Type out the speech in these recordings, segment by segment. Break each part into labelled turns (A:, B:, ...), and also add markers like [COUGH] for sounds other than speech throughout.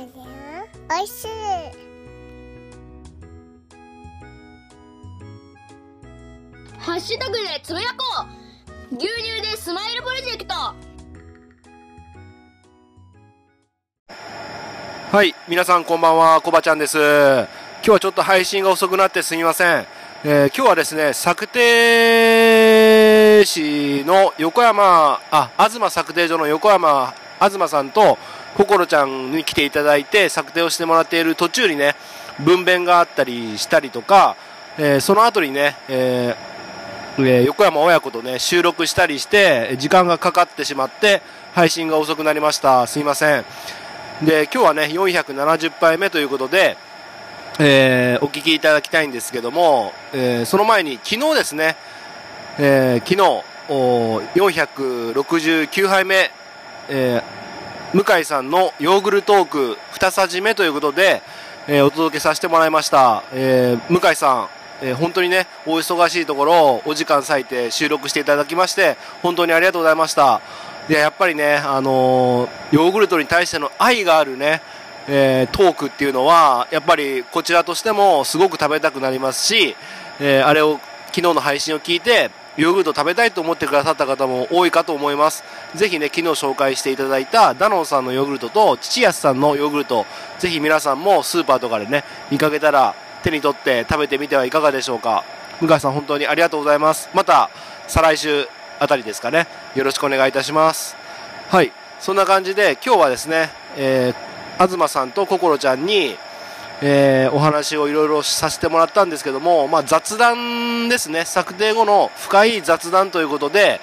A: おいしい
B: ハッシュタグでつぶやこう牛乳でスマイルプロジェクト。
C: はい、皆さんこんばんは、こばちゃんです。今日はちょっと配信が遅くなってすみません。えー今日はですね、策定市の横山、あ、東策定所の横山東さんと、心ちゃんに来ていただいて、策定をしてもらっている途中にね、分娩があったりしたりとか、えーその後にね、えーえー横山親子とね、収録したりして、時間がかかってしまって、配信が遅くなりました。すいません。で、今日はね、470杯目ということで、えーお聞きいただきたいんですけども、えーその前に昨日ですね、えー昨日、469杯目、えー向井さんのヨーグルトーク2さじ目ということで、えーお届けさせてもらいました。えー向井さん、えー本当にね、お忙しいところ、お時間割いて収録していただきまして、本当にありがとうございました。で、やっぱりね、あのヨーグルトに対しての愛があるね、えートークっていうのは、やっぱりこちらとしてもすごく食べたくなりますし、えーあれを、昨日の配信を聞いて、ヨーグルト食べたいと思ってくださった方も多いかと思います。ぜひね、昨日紹介していただいたダノンさんのヨーグルトと父安さんのヨーグルト、ぜひ皆さんもスーパーとかでね、見かけたら手に取って食べてみてはいかがでしょうか。向井さん本当にありがとうございます。また、再来週あたりですかね、よろしくお願いいたします。はい。そんな感じで、今日はですね、えー、東さんと心ちゃんに、えーお話をいろいろさせてもらったんですけども、まあ、雑談ですね。策定後の深い雑談ということで、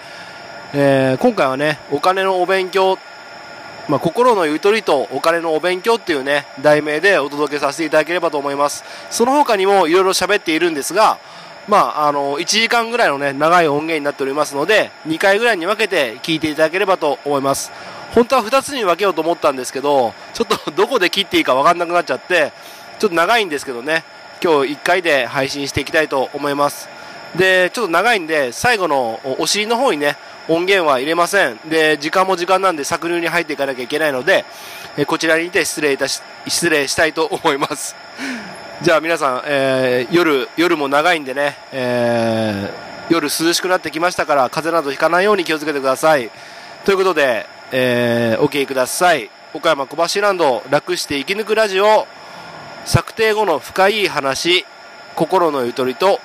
C: えー今回はね、お金のお勉強、まあ、心のゆとりとお金のお勉強っていうね、題名でお届けさせていただければと思います。その他にもいろいろ喋っているんですが、まあ、あの、1時間ぐらいのね、長い音源になっておりますので、2回ぐらいに分けて聞いていただければと思います。本当は2つに分けようと思ったんですけど、ちょっとどこで切っていいか分かんなくなっちゃって、ちょっと長いんですけどね、今日1回で配信していきたいと思います。で、ちょっと長いんで、最後のお尻の方にね、音源は入れません。で、時間も時間なんで搾乳に入っていかなきゃいけないので、えこちらにて失礼いたし、失礼したいと思います。[LAUGHS] じゃあ皆さん、えー夜、夜も長いんでね、えー夜涼しくなってきましたから、風邪などひかないように気をつけてください。ということで、えーお聞きください。岡山小橋ランド、楽して生き抜くラジオ、策定後の深い話、心のゆとりと、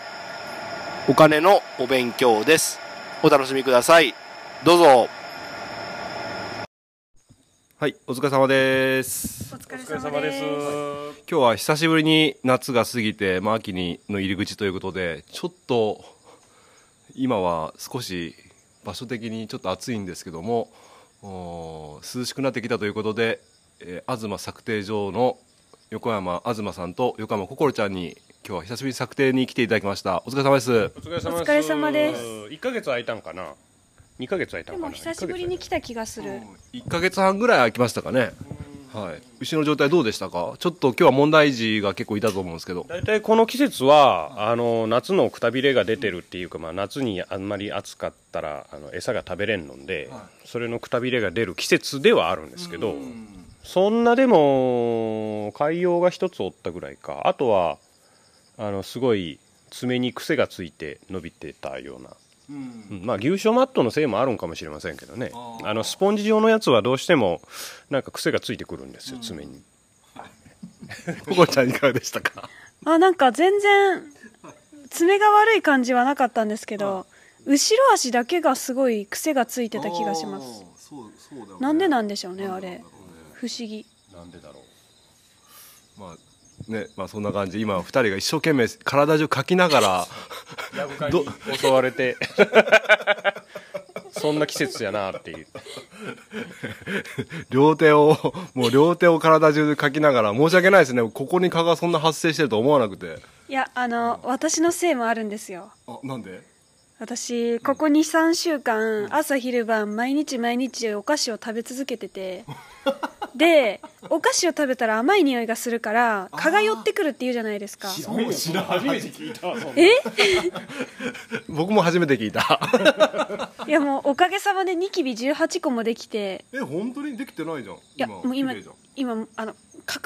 C: お金のお勉強です。お楽しみください。どうぞ。はい、お疲れ様です。
D: お疲れ
E: 様です。
C: 今日は久しぶりに夏が過ぎて、まあ、秋にの入り口ということでちょっと今は少し場所的にちょっと暑いんですけども涼しくなってきたということで、えー東策定所の横山東さんと横山心ちゃんに今日は久しぶりに策定に来ていただきました。お疲れ様です。
E: お疲れ様です。一ヶ月空いたんかな？二ヶ月空いたんかな？
D: でも久しぶりに来た気がする。
C: 1ヶ月。半ぐらい空きましたかね。はい。牛の状態どうでしたか？ちょっと今日は問題児が結構いたと思うんですけど。
E: 大体この季節はあの夏のくたびれが出てるっていうか、まあ、夏にあんまり暑かったらあの餌が食べれんので、それのくたびれが出る季節ではあるんですけどそんなでも海洋が一つおったぐらいか。あとはあのすごい爪に癖がついて伸びてたような、うん。まあ牛舎マットのせいもあるんかもしれませんけどね。あのスポンジ状のやつはどうしてもなんか癖がついてくるんですよ爪に。
C: 心ちゃんいかがでしたか？[LAUGHS]
D: あ、なんか全然、爪が悪い感じはなかったんですけど、後ろ足だけがすごい癖がついてた気がします。
C: そうそうね。
D: なんでなんでしょうね、あれ。不思議。
E: なんでだろう。
C: まあねまあそんな感じ。今二人が一生懸命体中かきながらど
E: 襲われてそんな季節やなっていう。
C: 両手をもう両手を体中でかきながら申し訳ないですね。ここに蚊がそんな発生してると思わなくて。
D: いや、あの、私のせいもあるんですよ。
C: あなんで？
D: 私、ここ2、3週間、朝昼晩、毎日毎日お菓子を食べ続けてて、[LAUGHS] で、お菓子を食べたら甘い匂いがするから、蚊が寄ってくるって言うじゃないですか。
E: 初めて聞いた。
D: え？[LAUGHS]
C: 僕も初めて聞いた。[LAUGHS]
D: いやもうおかげさまでニキビ18個もできて。
C: え本当にできてないじゃん。
D: いやもう今今あの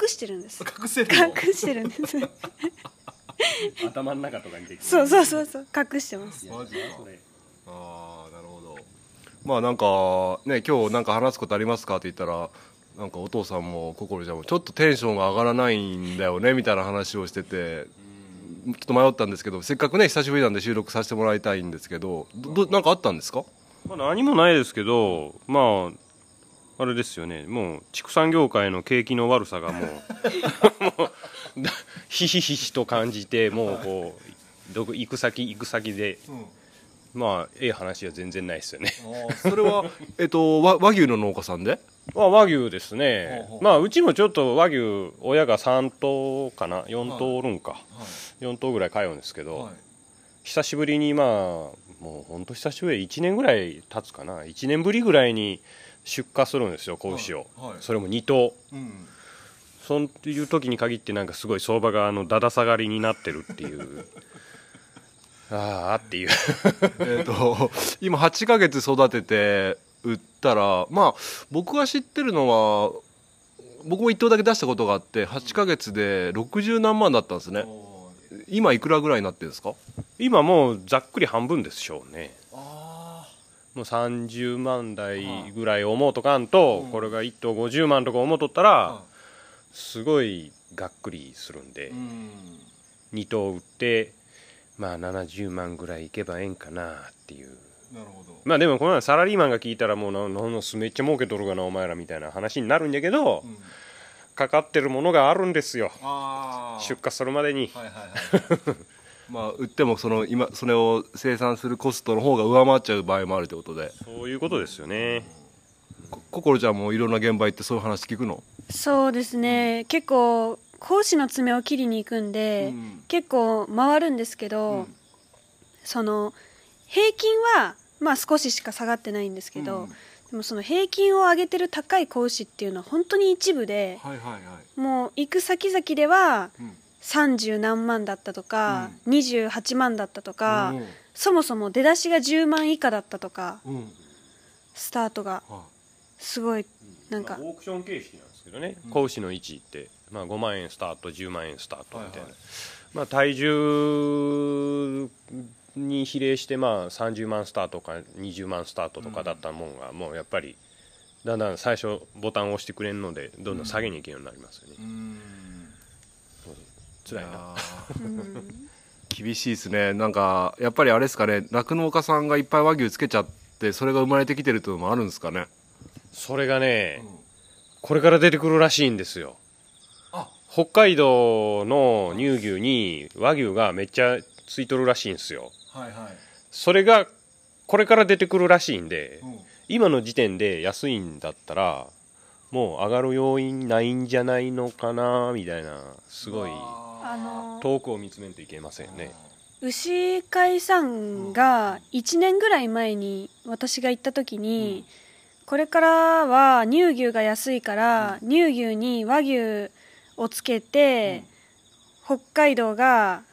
D: 隠してるんです。
A: 隠せるの？
D: 隠してるんです [LAUGHS]
E: 頭の中とかにできる。
D: そうそうそうそう隠してます。
A: マジか。ああなるほど。まあなんかね今日なんか話すことありますかって言ったらなんかお父さんも心ちゃんもちょっとテンションが上がらないんだよねみたいな話をしててちょっと迷ったんですけどせっかくね久しぶりなんで収録させてもらいたいんですけどどどなんかあったんですか？
E: まあ、何もないですけどまああれですよね。もう畜産業界の景気の悪さがもうもう [LAUGHS] [LAUGHS] だ [LAUGHS] ひしひしと感じてもうこうどこ行く先行く先で。まあええ話は全然ないですよね。
A: それは [LAUGHS] えっと和和牛の農家さんで？
E: まあ和牛ですね。
A: ほうほう。
E: まあうちもちょっと和牛親が3頭かな？4頭おるんか、4頭ぐらい通うんですけど、久しぶりにまあもうほんと久しぶり1年ぐらい経つかな？1年ぶりぐらいに出荷するんですよ子牛を、
A: はい。はい。
E: それも2頭。
A: うん
E: そういう時に限ってなんかすごい相場があのだだ下がりになってるっていう。[LAUGHS] ああっていう。[LAUGHS]
A: えっと今8ヶ月育てて売ったらまあ僕が知ってるのは僕も1頭だけ出したことがあって8ヶ月で60何万だったんですね。今いくらぐらいになってるんですか？
E: 今もうざっくり半分でしょうね。もう30万台ぐらい思うとかんと、これが1頭50万とか思うとったら、すごいがっくりするんで、2頭売ってまあ70万ぐらいいけばええんかなっていう。
A: なるほど。
E: まあでもこのサラリーマンが聞いたらもうななんのめっちゃ儲けとるがなお前らみたいな話になるんだけど、かかってるものがあるんですよ。
A: あ
E: 出荷するまでに、
A: はいはいはい。[LAUGHS] まあ売ってもその今それを生産するコストの方が上回っちゃう場合もあるということで。
E: そういうことですよね。
A: こ心ちゃんもいろんな現場行ってそういう話聞くの？
D: そうですね。結構講師の爪を切りに行くんで、
A: うん。
D: 結構回るんですけど、
A: うん。
D: その平均はまあ少ししか下がってないんですけど、
A: うん。
D: でもその平均を上げてる高い子牛っていうのは本当に一部で
A: はいはいはい。
D: もう行く先々では
A: うん。
D: 30何万だったとか、28万だったとか、
A: うん
D: そもそも出だしが10万以下だったとか
A: うん。
D: スタートが。
A: は
D: すごいなんか。
E: まあオークション形式なんですけどね。子牛の位置って、まあ、5万円スタート10万円スタートみたいな、
A: はいはい。
E: まあ、体重に比例してまあ30万スタートか20万スタートとかだったもんが、もうやっぱりだんだん最初ボタンを押してくれんのでどんどん下げにいけるようになりますよね、
A: うん。
E: 辛いな。
A: 厳しいですね。なんかやっぱりあれですかね。酪農家さんがいっぱい和牛つけちゃってそれが生まれてきてるというのもあるんですかね
E: それがね、これから出てくるらしいんですよ。
A: あ。
E: 北海道の乳牛に和牛がめっちゃついとるらしいんですよ。
A: はいはい。
E: それがこれから出てくるらしいんで、
A: うん。
E: 今の時点で安いんだったらもう上がる要因ないんじゃないのかなみたいなすごい
D: あの
E: 遠くを見つめんといけませんね。
D: 牛飼いさんが1年ぐらい前に私が行った時に、これからは乳牛が安いから、乳牛に和牛をつけて、北海道が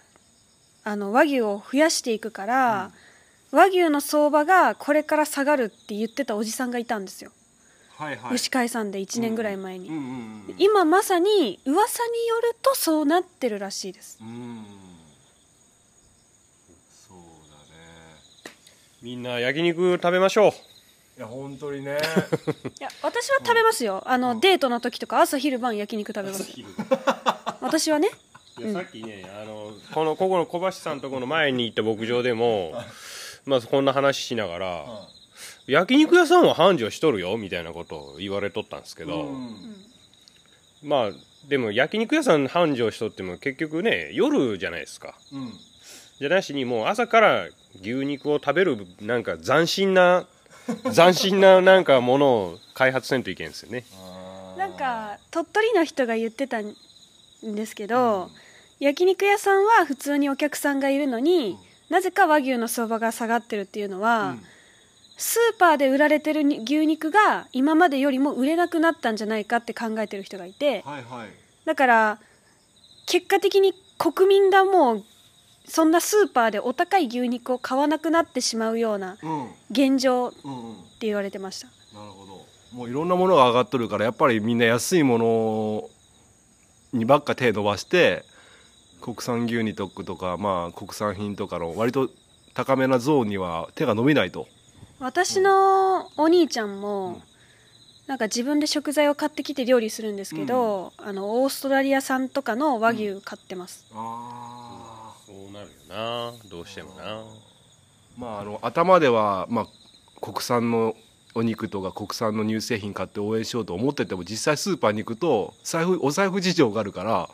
D: あの和牛を増やしていくから、和牛の相場がこれから下がるって言ってたおじさんがいたんですよ、
A: はいはい。
D: 牛飼いさんで1年ぐらい前に、
A: うんうんうん
D: 今まさに噂によるとそうなってるらしいです。
A: うん。そうだね。
E: みんな焼肉食べましょう
A: いや本当にね。[LAUGHS]
D: いや私は食べますよ。あの、デートの時とか朝昼晩焼肉食べます。私はね。
E: いやさっきねあのこのここの小橋さんとこの前に行った牧場でもまずこんな話しながら焼肉屋さんは繁盛しとるよみたいなことを言われとったんですけど、まあでも焼肉屋さん繁盛しとっても結局ね夜じゃないですか。
A: うん。
E: じゃなしにもう朝から牛肉を食べるなんか斬新な斬新ななんかものを開発せんといけんですよね。
D: なんか鳥取の人が言ってたんですけど、焼肉屋さんは普通にお客さんがいるのに、なぜか和牛の相場が下がってるっていうのは、スーパーで売られてるに牛肉が今までよりも売れなくなったんじゃないかって考えてる人がいて
A: はいはい。
D: だから結果的に国民がもうそんなスーパーでお高い牛肉を買わなくなってしまうような
A: うん
D: 現状って
A: うんうん
D: 言われてました。
A: なるほど。もういろんなものが上がっとるからやっぱりみんな安いものにばっか手伸ばして国産牛肉とか、まあ、国産品とかの割と高めなゾーンには手が伸びないと。
D: 私のお兄ちゃんも、なんか自分で食材を買ってきて料理するんですけど、あのオーストラリア産とかの和牛買ってます、
E: などうしてもな。
A: まああの頭では、まあ、国産のお肉とか国産の乳製品買って応援しようと思ってても実際スーパーに行くと財布お財布事情があるから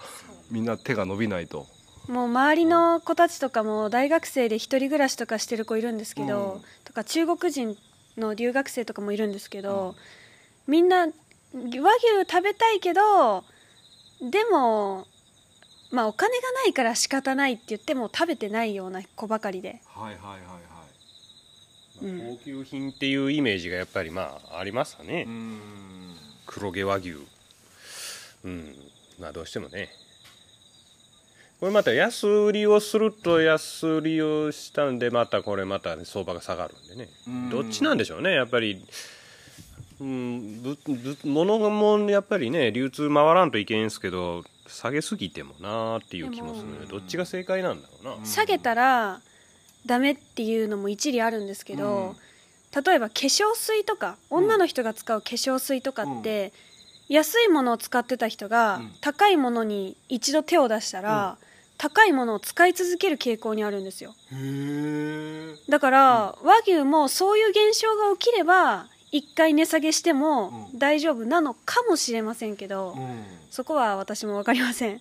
A: みんな手が伸びないと。
D: もう周りの子たちとかも大学生で一人暮らしとかしてる子いるんですけど、
A: うん。
D: とか中国人の留学生とかもいるんですけど、みんな和牛食べたいけどでもまあお金がないから仕方ないって言っても食べてないような子ばかりで。
A: はいはいはいはい。
D: うん。
E: 高級品っていうイメージがやっぱりまあありますかね、
A: うん。
E: 黒毛和牛。うん。まあどうしてもね。これまた安売りをすると安売りをしたんでまたこれまた相場が下がるんでね。
A: うん。
E: どっちなんでしょうね。やっぱりうんぶぶ物もやっぱりね流通回らんといけんすけど下げすぎてもなーっていう気もするねどっちが正解なんだろうな、
D: 下げたらダメっていうのも一理あるんですけど、例えば化粧水とか女の人が使う化粧水とかって、安いものを使ってた人が
A: うん。
D: 高いものに一度手を出したら、高いものを使い続ける傾向にあるんですよ。だから、和牛もそういう現象が起きれば一回値下げしても
A: うん。
D: 大丈夫なのかもしれませんけど、
A: うん。
D: そこは私も分かりません。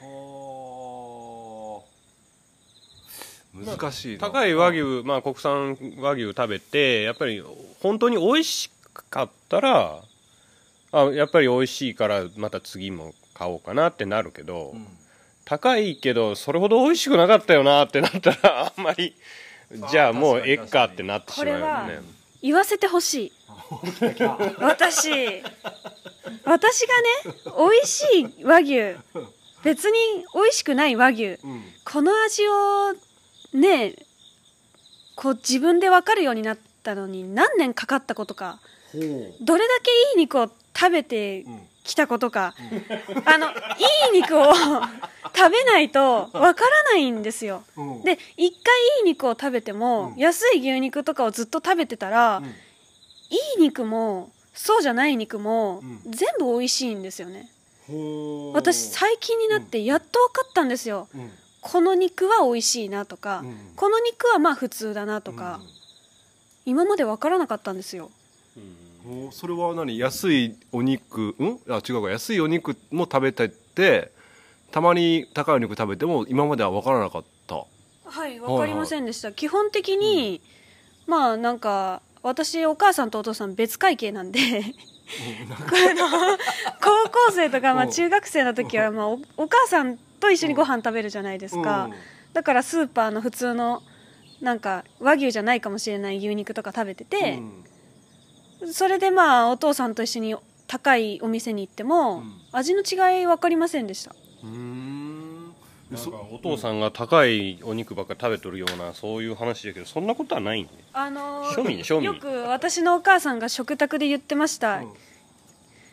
A: はあ。難しいな。
E: 高い和牛、まあ、国産和牛食べてやっぱり本当に美味しかったらあやっぱり美味しいからまた次も買おうかなってなるけど、
A: うん。
E: 高いけどそれほど美味しくなかったよなってなったらあんまりじゃあもうええかってなってしまうよね
D: 言わせてほしい。私。私がね美味しい和牛。別に美味しくない和牛。
A: うん。
D: この味をねこう自分で分かるようになったのに何年かかったことか。どれだけいい肉を食べて
A: うん
D: きたことか、あのいい肉を食べないと分からないんですよ。
A: うん。
D: で一回いい肉を食べても、
A: うん。
D: 安い牛肉とかをずっと食べてたら、
A: うん。
D: いい肉もそうじゃない肉も、
A: うん。
D: 全部美味しいんですよね。私最近になってやっと分かったんですよ、
A: うん。
D: この肉は美味しいなとか、
A: うん。
D: この肉はまあ普通だなとか、今まで分からなかったんですよ
A: それは何？安いお肉？うん？あ違うか。安いお肉も食べててたまに高いお肉食べても今までは分からなかった。
D: はい分かりませんでした、基本的に、まあなんか私お母さんとお父さん別会計なんでこの高校生とか、まあ、
A: うん。
D: 中学生の時は、まあ、おお母さんと一緒にご飯食べるじゃないですか、だからスーパーの普通のなんか和牛じゃないかもしれない牛肉とか食べてて、それでまあお父さんと一緒に高いお店に行っても、
A: うん。
D: 味の違い分かりませんでした。
A: うん。
E: なんかお父さんが高いお肉ばっか食べとるようなそういう話だけどそんなことはないんで
D: あのー
E: 庶民庶民。
D: よく私のお母さんが食卓で言ってました、
A: うん。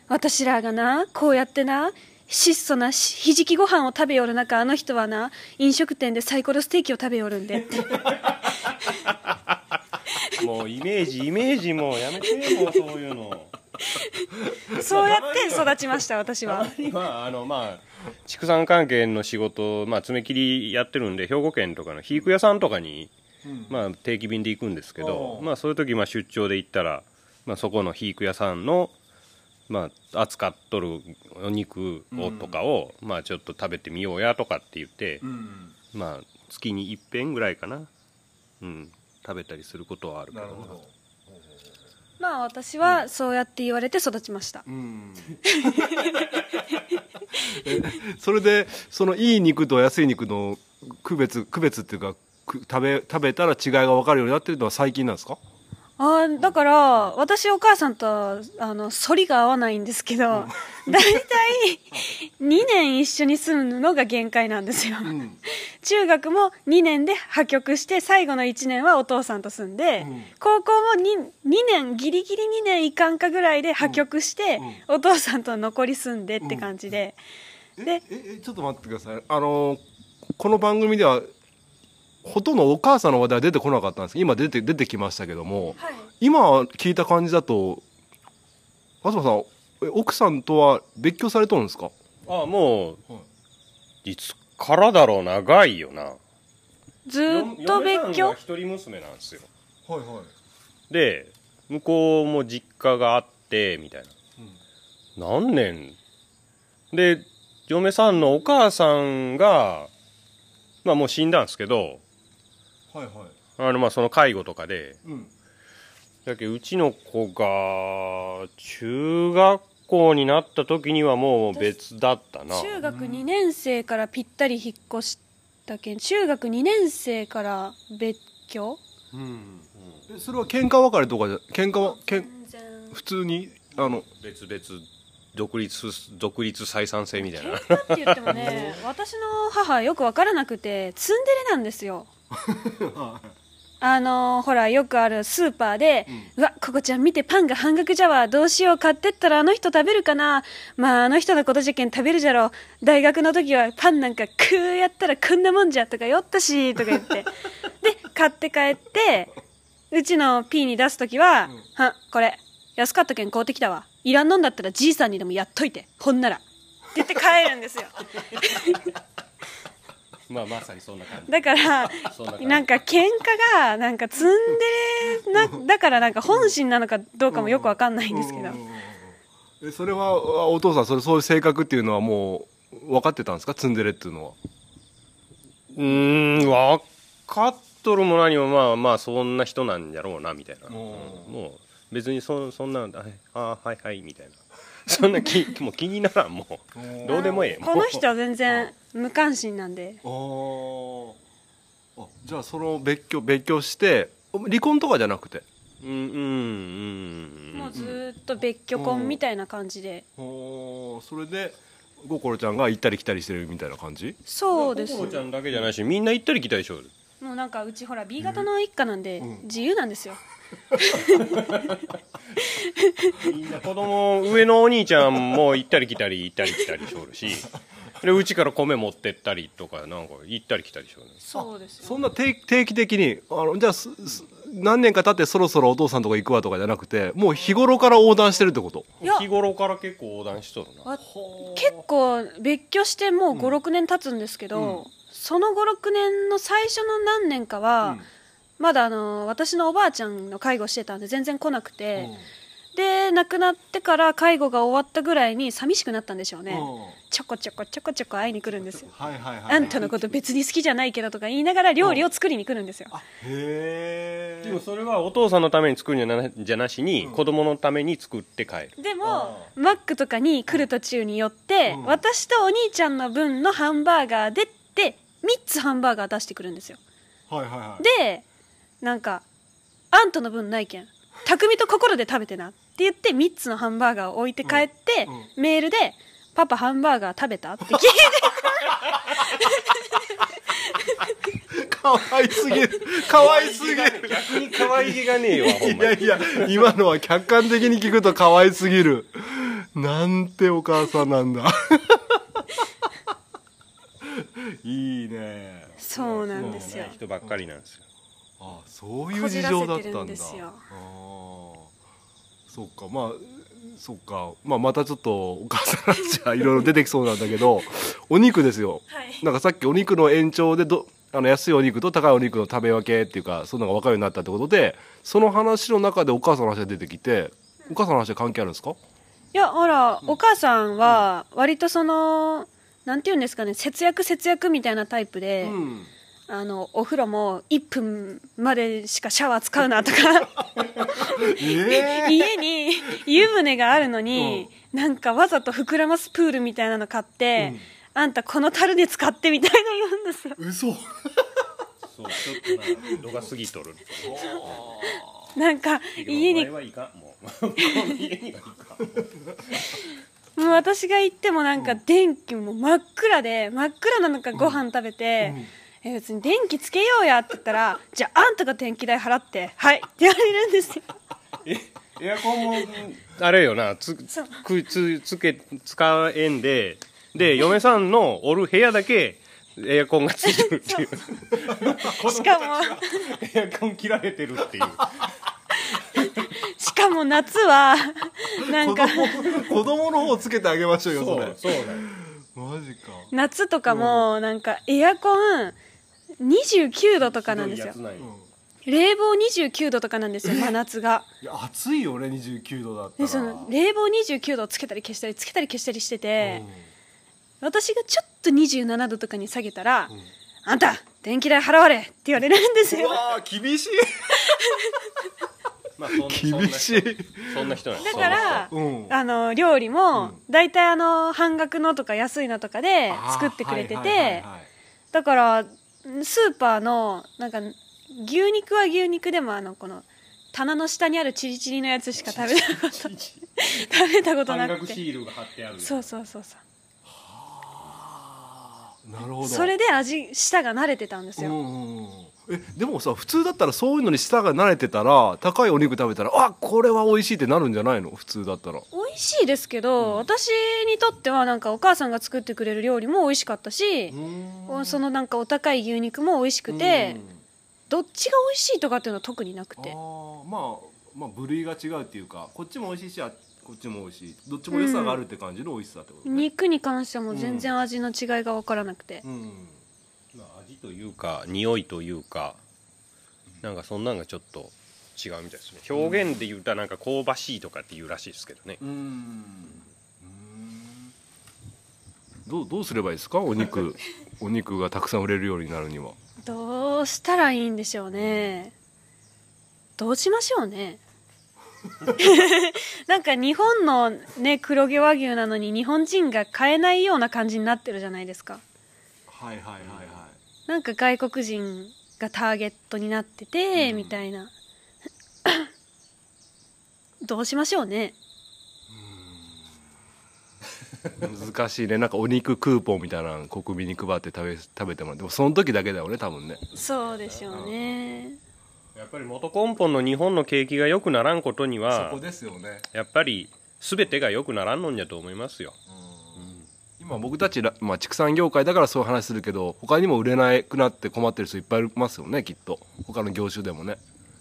D: 私らがなこうやってな質素なしひじきご飯を食べよる中あの人はな飲食店でサイコロステーキを食べよるんで。っ [LAUGHS] て [LAUGHS]
E: もうイメージイメージもうやめてもうそういうの。
D: そうやって育ちました私は。
E: まああのまあ畜産関係の仕事、まあ、爪切りやってるんで兵庫県とかの肥育屋さんとかに、
A: うん。
E: まあ、定期便で行くんですけどまあ、そういう時まあ出張で行ったら、まあ、そこの肥育屋さんの、まあ、扱っとるお肉をとかを、まあ、ちょっと食べてみようやとかって言って、
A: うん。
E: まあ、月に一遍ぐらいかな、うん、食べたりすることはあるけど
A: なるほど。
D: まあ私はそうやって言われて育ちました。
A: うん。え [LAUGHS] それでそのいい肉と安い肉の区別区別っていうかく食べ食べたら違いが分かるようになってるのは最近なんですか？
D: あーだから私お母さんとあの反りが合わないんですけど、だいたい2年一緒に住むのが限界なんですよ、
A: ん。
D: 中学も2年で破局して最後の1年はお父さんと住んで、
A: うん。
D: 高校も 2, 2年ギリギリ2年いかんかぐらいで破局して、お父さんと残り住んでって感じで、で
A: ええちょっと待ってください。あのこの番組ではほとんどお母さんの話題は出てこなかったんです。けど今出て出てきましたけども、
D: はい。
A: 今聞いた感じだと東さんえ奥さんとは別居されとるんですか？
E: あもう、
A: はい
E: つからだろう長いよな。
D: ずっと別居？
E: 嫁さんが一人娘なんですよ。
A: はいはい。
E: で向こうも実家があってみたいな、何年？で嫁さんのお母さんがまあもう死んだんですけど
A: はいはい。
E: あのまあその介護とかで
A: うん。
E: だけどうちの子が中学校になった時にはもう別だったな。
D: 中学2年生からぴったり引っ越したけん中学2年生から別居？
A: うんえそれは喧嘩別れとかじゃ喧嘩はけん普通にあの
E: 別々独立独立採算制みたいな。
D: 喧嘩って言ってもね私の母よく分からなくてツンデレなんですよ [LAUGHS] あのほらよくあるスーパーで「うわここちゃん見てパンが半額じゃわどうしよう買ってったらあの人食べるかな。まああの人のことじゃけん食べるじゃろ。大学の時はパンなんかくーやったらこんなもんじゃ」とか「酔ったし」とか言って。[LAUGHS] で買って帰ってうちの P に出す時は「はこれ安かったけん買うてきたわ。いらんのんだったらじいさんにでもやっといて。ほんなら」って言って帰るんですよ [LAUGHS]
E: まあまさにそんな感じ。
D: だから [LAUGHS]
E: な
D: んか喧嘩がなんかツンデレなだからなんか本心なのかどうかもよくわかんないんですけど。
A: えそれはあお父さんそれそういう性格っていうのはもう分かってたんですか？ツンデレっていうのは。
E: うーん分かっとるも何もまあまあそんな人なんやろうなみたいな、うん。もう別にそそんなああはいはいみたいな [LAUGHS] そんな気もう気にならんもう。どうでもええ。
D: この人は全然無関心なんで。
A: あー。あじゃあその別居別居して離婚とかじゃなくて？
E: うんうんうん。
D: もうずーっと別居婚みたいな感じで。
A: おそれで心ちゃんが行ったり来たりしてるみたいな感じ？
D: そうです。
E: 心ちゃんだけじゃないしみんな行ったり来たりしょる
D: もうなんかうちほら B 型の一家なんで自由なんですよ [LAUGHS]
E: みんな子供上のお兄ちゃんも行ったり来たり行ったり来たりしょるしでうちから米持ってったりとかなんか行ったり来たりしょる
D: そうですよ
A: そんな定定期的にあのじゃあすす何年か経ってそろそろお父さんとか行くわとかじゃなくてもう日頃から横断してるってこと？
D: いや。
E: 日頃から結構横断しとるな。
D: わ結構別居してもう。56年経つんですけど、その56年の最初の何年かは、まだあの私のおばあちゃんの介護してたんで全然来なくて、で亡くなってから介護が終わったぐらいに寂しくなったんでしょうね、ちょこちょこちょこちょこ会いに来るんですよ、
A: はいはいはい
D: あんたのこと別に好きじゃないけどとか言いながら料理を作りに来るんですよ、
A: へえ
E: でもそれはお父さんのために作るんじゃなじゃなしに、子供のために作って帰る。
D: でもマックとかに来る途中によって、私とお兄ちゃんの分のハンバーガーでって3つハンバーガー出してくるんですよ。
A: はいはいはい。
D: でなんか「あんたの分ないけん。匠と心で食べてな」って言って3つのハンバーガーを置いて帰って、メールで「パパハンバーガー食べた?」って聞いて。
A: かわいすぎる。かわいすぎる。
E: 逆に可愛げがねえよ
A: いやいや今のは客観的に聞くとかわいすぎる。なんてお母さんなんだ。[LAUGHS] いいね。
D: そうなんですよ。
E: 人ばっかりなんですよ
A: あそういう事情だったんだ。そっかまあそっか、まあ、またちょっとお母さんの話はいろいろ出てきそうなんだけど [LAUGHS] お肉ですよ、
D: はい。
A: なんかさっきお肉の延長でどあの安いお肉と高いお肉の食べ分けっていうかそういうのが分かるようになったってことでその話の中でお母さんの話が出てきてお母さんの話は関係あるんですか？
D: いやほらお母さんは割とそのなんて言うんですかね節約節約みたいなタイプで、
A: ん
D: あのお風呂も1分までしかシャワー使うなとか。
A: え
D: 家に湯船があるのに、なんかわざと膨らますプールみたいなの買って、あんたこの樽で使ってみたいな言うんですよ。
A: 嘘。
E: そうちょっとな度が過ぎとる
D: なんか家に。
E: もう
D: 私が行ってもなんか電気も真っ暗で真っ暗なのかご飯食べて、え別に電気つけようやって言ったらじゃああんたが電気代払ってはいって言われるんですよ。
E: えエアコンもあれよなつ
D: そう。
E: くつつけ使えんでで嫁さんのおる部屋だけエアコンがついてるっていう。[LAUGHS]
D: しかも。
E: エアコン切られてるっていう。[LAUGHS]
D: しかも夏はなんか。
A: 子供子供の方つけてあげましょうよそれ。
E: そうだよ。
A: マジか。
D: 夏とかもなんかエアコン29度とかなんですよ。冷房29度とかなんですよ真夏が。
A: いや暑いよね29度だったら。
D: でその冷房29度をつけたり消したりつけたり消したりしてて、私がちょっと27度とかに下げたら「あんた電気代払われ!」って言われるんですよ。
A: うわー厳しい。[LAUGHS]
E: まあ
A: 厳しい。
E: そんな人なん
D: だから
A: うん。
D: あの料理も大体あの半額のとか安いのとかで作ってくれてて
A: はい。
D: だからスーパーのなんか牛肉は牛肉でもあのこの棚の下にあるチリチリのやつしか食べたこと [LAUGHS] 食べたことなくて。
E: ールが貼ってある
D: そうそうそうそう。
A: なるほど。
D: それで味舌が慣れてたんですよ、
A: うんうんうんえでもさ普通だったらそういうのに舌が慣れてたら高いお肉食べたらあこれは美味しいってなるんじゃないの？普通だったら。
D: 美味しいですけど、私にとってはなんかお母さんが作ってくれる料理も美味しかったし、そのなんかお高い牛肉も美味しくて、どっちが美味しいとかっていうのは特になく
A: あ
D: て
A: ーまあまあ部類が違うっていうかこっちも美味しいしあこっちも美味しい。どっちも良さがあるって感じの美味しさってことね。
D: 肉に関してはもう全然味の違いが分からなくて、
A: うん。
E: まあ味というか匂いというかなんかそんなんがちょっと違うみたいですね。表現で言うたらなんか香ばしいとかっていうらしいですけどね。
A: うん。どうどうすればいいですか？お肉。[LAUGHS] お肉がたくさん売れるようになるには。
D: どうしたらいいんでしょうね。どうしましょうね。[LAUGHS] なんか日本のね黒毛和牛なのに日本人が買えないような感じになってるじゃないですか。
A: はいはいはいはい
D: なんか外国人がターゲットになってて、みたいな。[COUGHS] どうしましょうね。
A: 難しいね。なんかお肉クーポンみたいなの国民に配って食べ食べてもらってでもその時だけだよね多分ね。
D: そうでしょうね。
E: やっぱり元根本の日本の景気が良くならんことには
A: ですよね。
E: やっぱり全てが良くならんのんじゃと思いますよ
A: 今僕たちら、まあ、畜産業界だからそういう話するけど他にも売れなくなって困ってる人いっぱいいますよねきっと。他の業種でもね。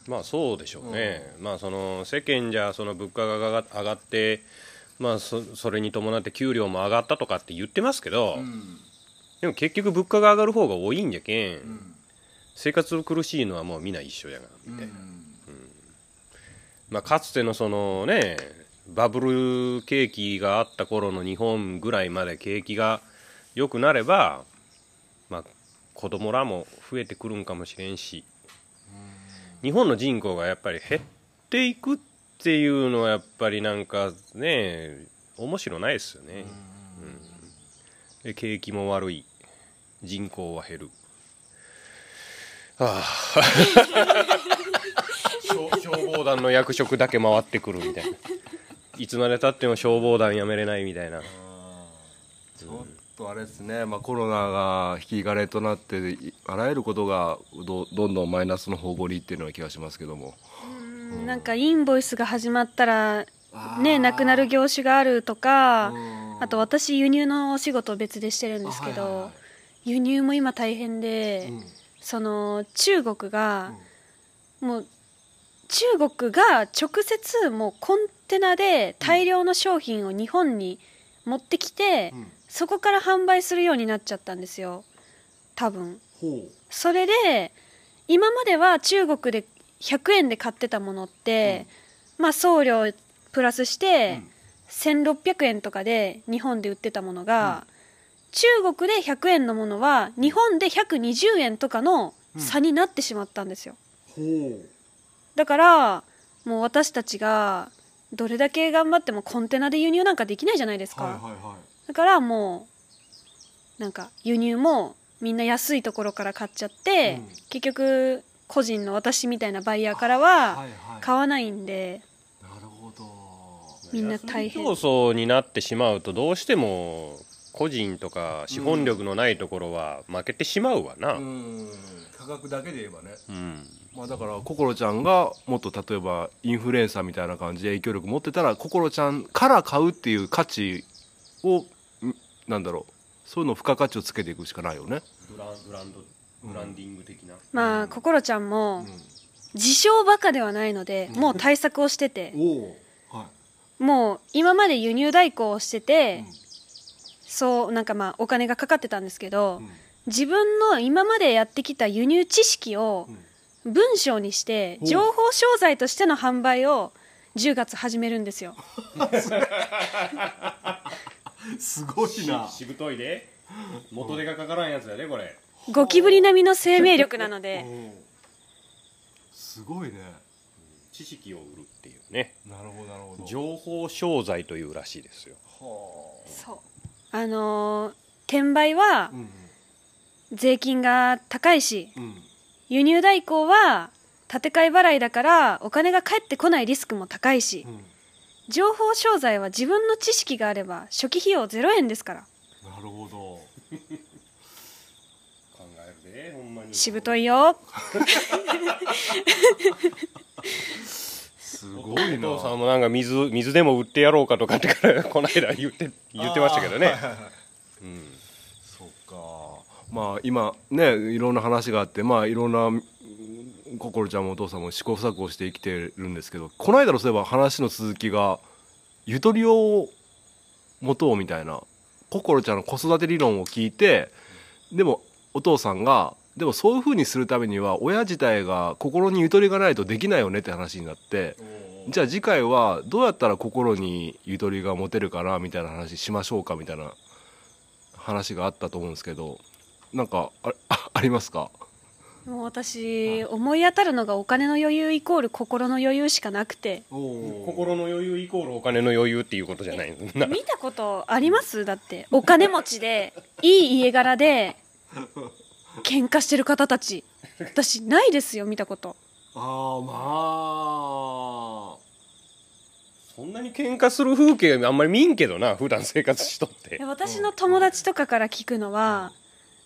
E: まあそうでしょうね、まあその世間じゃその物価が上がってまあそそれに伴って給料も上がったとかって言ってますけど、でも結局物価が上がる方が多いんじゃけん、生活苦しいのはもうみんな一緒やがみたいな、まあ、かつてのそのねバブル景気があった頃の日本ぐらいまで景気が良くなれば、まあ、子供らも増えてくるんかもしれんし。日本の人口がやっぱり減っていくっていうのはやっぱりなんかね面白ないですよね、うん。で景気も悪い。人口は減る。ああ。消 [LAUGHS] 消防団の役職だけ回ってくるみたいないつまでたっても消防団辞めれないみたいな。
A: ちょっとあれですね、まあ、コロナが引き金となっていあらゆることがどどんどんマイナスの方向にいってるような気がしますけども。
D: うんなんかインボイスが始まったらねなくなる業種があるとかあと私輸入のお仕事を別でしてるんですけど、
A: あはいはいはい。
D: 輸入も今大変で、その中国が、もう中国が直接もうコンテナで大量の商品を日本に持ってきて、そこから販売するようになっちゃったんですよ。多分。
A: ほ
D: それで今までは中国で100円で買ってたものって、まあ送料プラスして1600円とかで日本で売ってたものが、中国で100円のものは日本で120円とかの差になってしまったんですよ、だからもう私たちがどれだけ頑張ってもコンテナで輸入なんかできないじゃないですか、
A: はいはいはい。
D: だからもうなんか輸入もみんな安いところから買っちゃって、
A: うん。
D: 結局個人の私みたいなバイヤーからは
A: はいはい。
D: 買わないんで、
A: なるほど。
D: みんな大変。
E: 競争になってしまうとどうしても個人とか資本力のないところは負けてしまうわな、
A: うん。価格だけで言えばね。
E: うん。
A: まあ、だから心ちゃんがもっと例えばインフルエンサーみたいな感じで影響力持ってたら心ちゃんから買うっていう価値をんなんだろう。そういうの付加価値をつけていくしかないよね。
E: ブランブランドブランディング的な、
D: まあ心ちゃんも自称バカではないのでもう対策をしてて。
A: おおは
D: もう今まで輸入代行をしててそうなんかまあお金がかかってたんですけど自分の今までやってきた輸入知識を文章にして
A: お
D: 情報商材としての販売を10月始めるんですよ。
A: い [LAUGHS] すごいな。
E: しぶといで。元手がかからんやつやでこれ。
D: ゴキブリ並みの生命力なので。
A: すごいね。
E: 知識を売るっていうね。
A: なるほどなるほど。
E: 情報商材というらしいですよ。
D: そうあのー転売は
A: うん
D: 税金が高いし
A: うん。
D: 輸入代行は建て替え払いだからお金が返ってこないリスクも高いし
A: うん。
D: 情報商材は自分の知識があれば初期費用0円ですから。
A: なるほど。[LAUGHS]
E: 考えるでほんまに。
D: しぶといよ [LAUGHS]
A: すごいな。
E: お父さんもなんか水水でも売ってやろうかとかってから [LAUGHS] この間言って言ってましたけどね。
A: あーはいはいはい。
E: うん。
A: そっか。まあ今ねいろんな話があってまあいろんなうん心ちゃんもお父さんも試行錯誤して生きてるんですけどこの間のそういえば話の続きがゆとりを持とうみたいな心ちゃんの子育て理論を聞いてでもお父さんがでもそういうふうにするためには親自体が心にゆとりがないとできないよねって話になってじゃあ次回はどうやったら心にゆとりが持てるかなみたいな話しましょうかみたいな話があったと思うんですけどなんかああ [LAUGHS] ありますか？
D: もう私思い当たるのがお金の余裕イコール心の余裕しかなくて。
E: 心の余裕イコールお金の余裕っていうことじゃないの？[LAUGHS]
D: 見たことあります？だってお金持ちでいい家柄で [LAUGHS] 喧嘩してる方たち。私ないですよ見たこと。
A: ああまあ。
E: そんなに喧嘩する風景あんまり見んけどな普段生活しとって。
D: で私の友達とかから聞くのは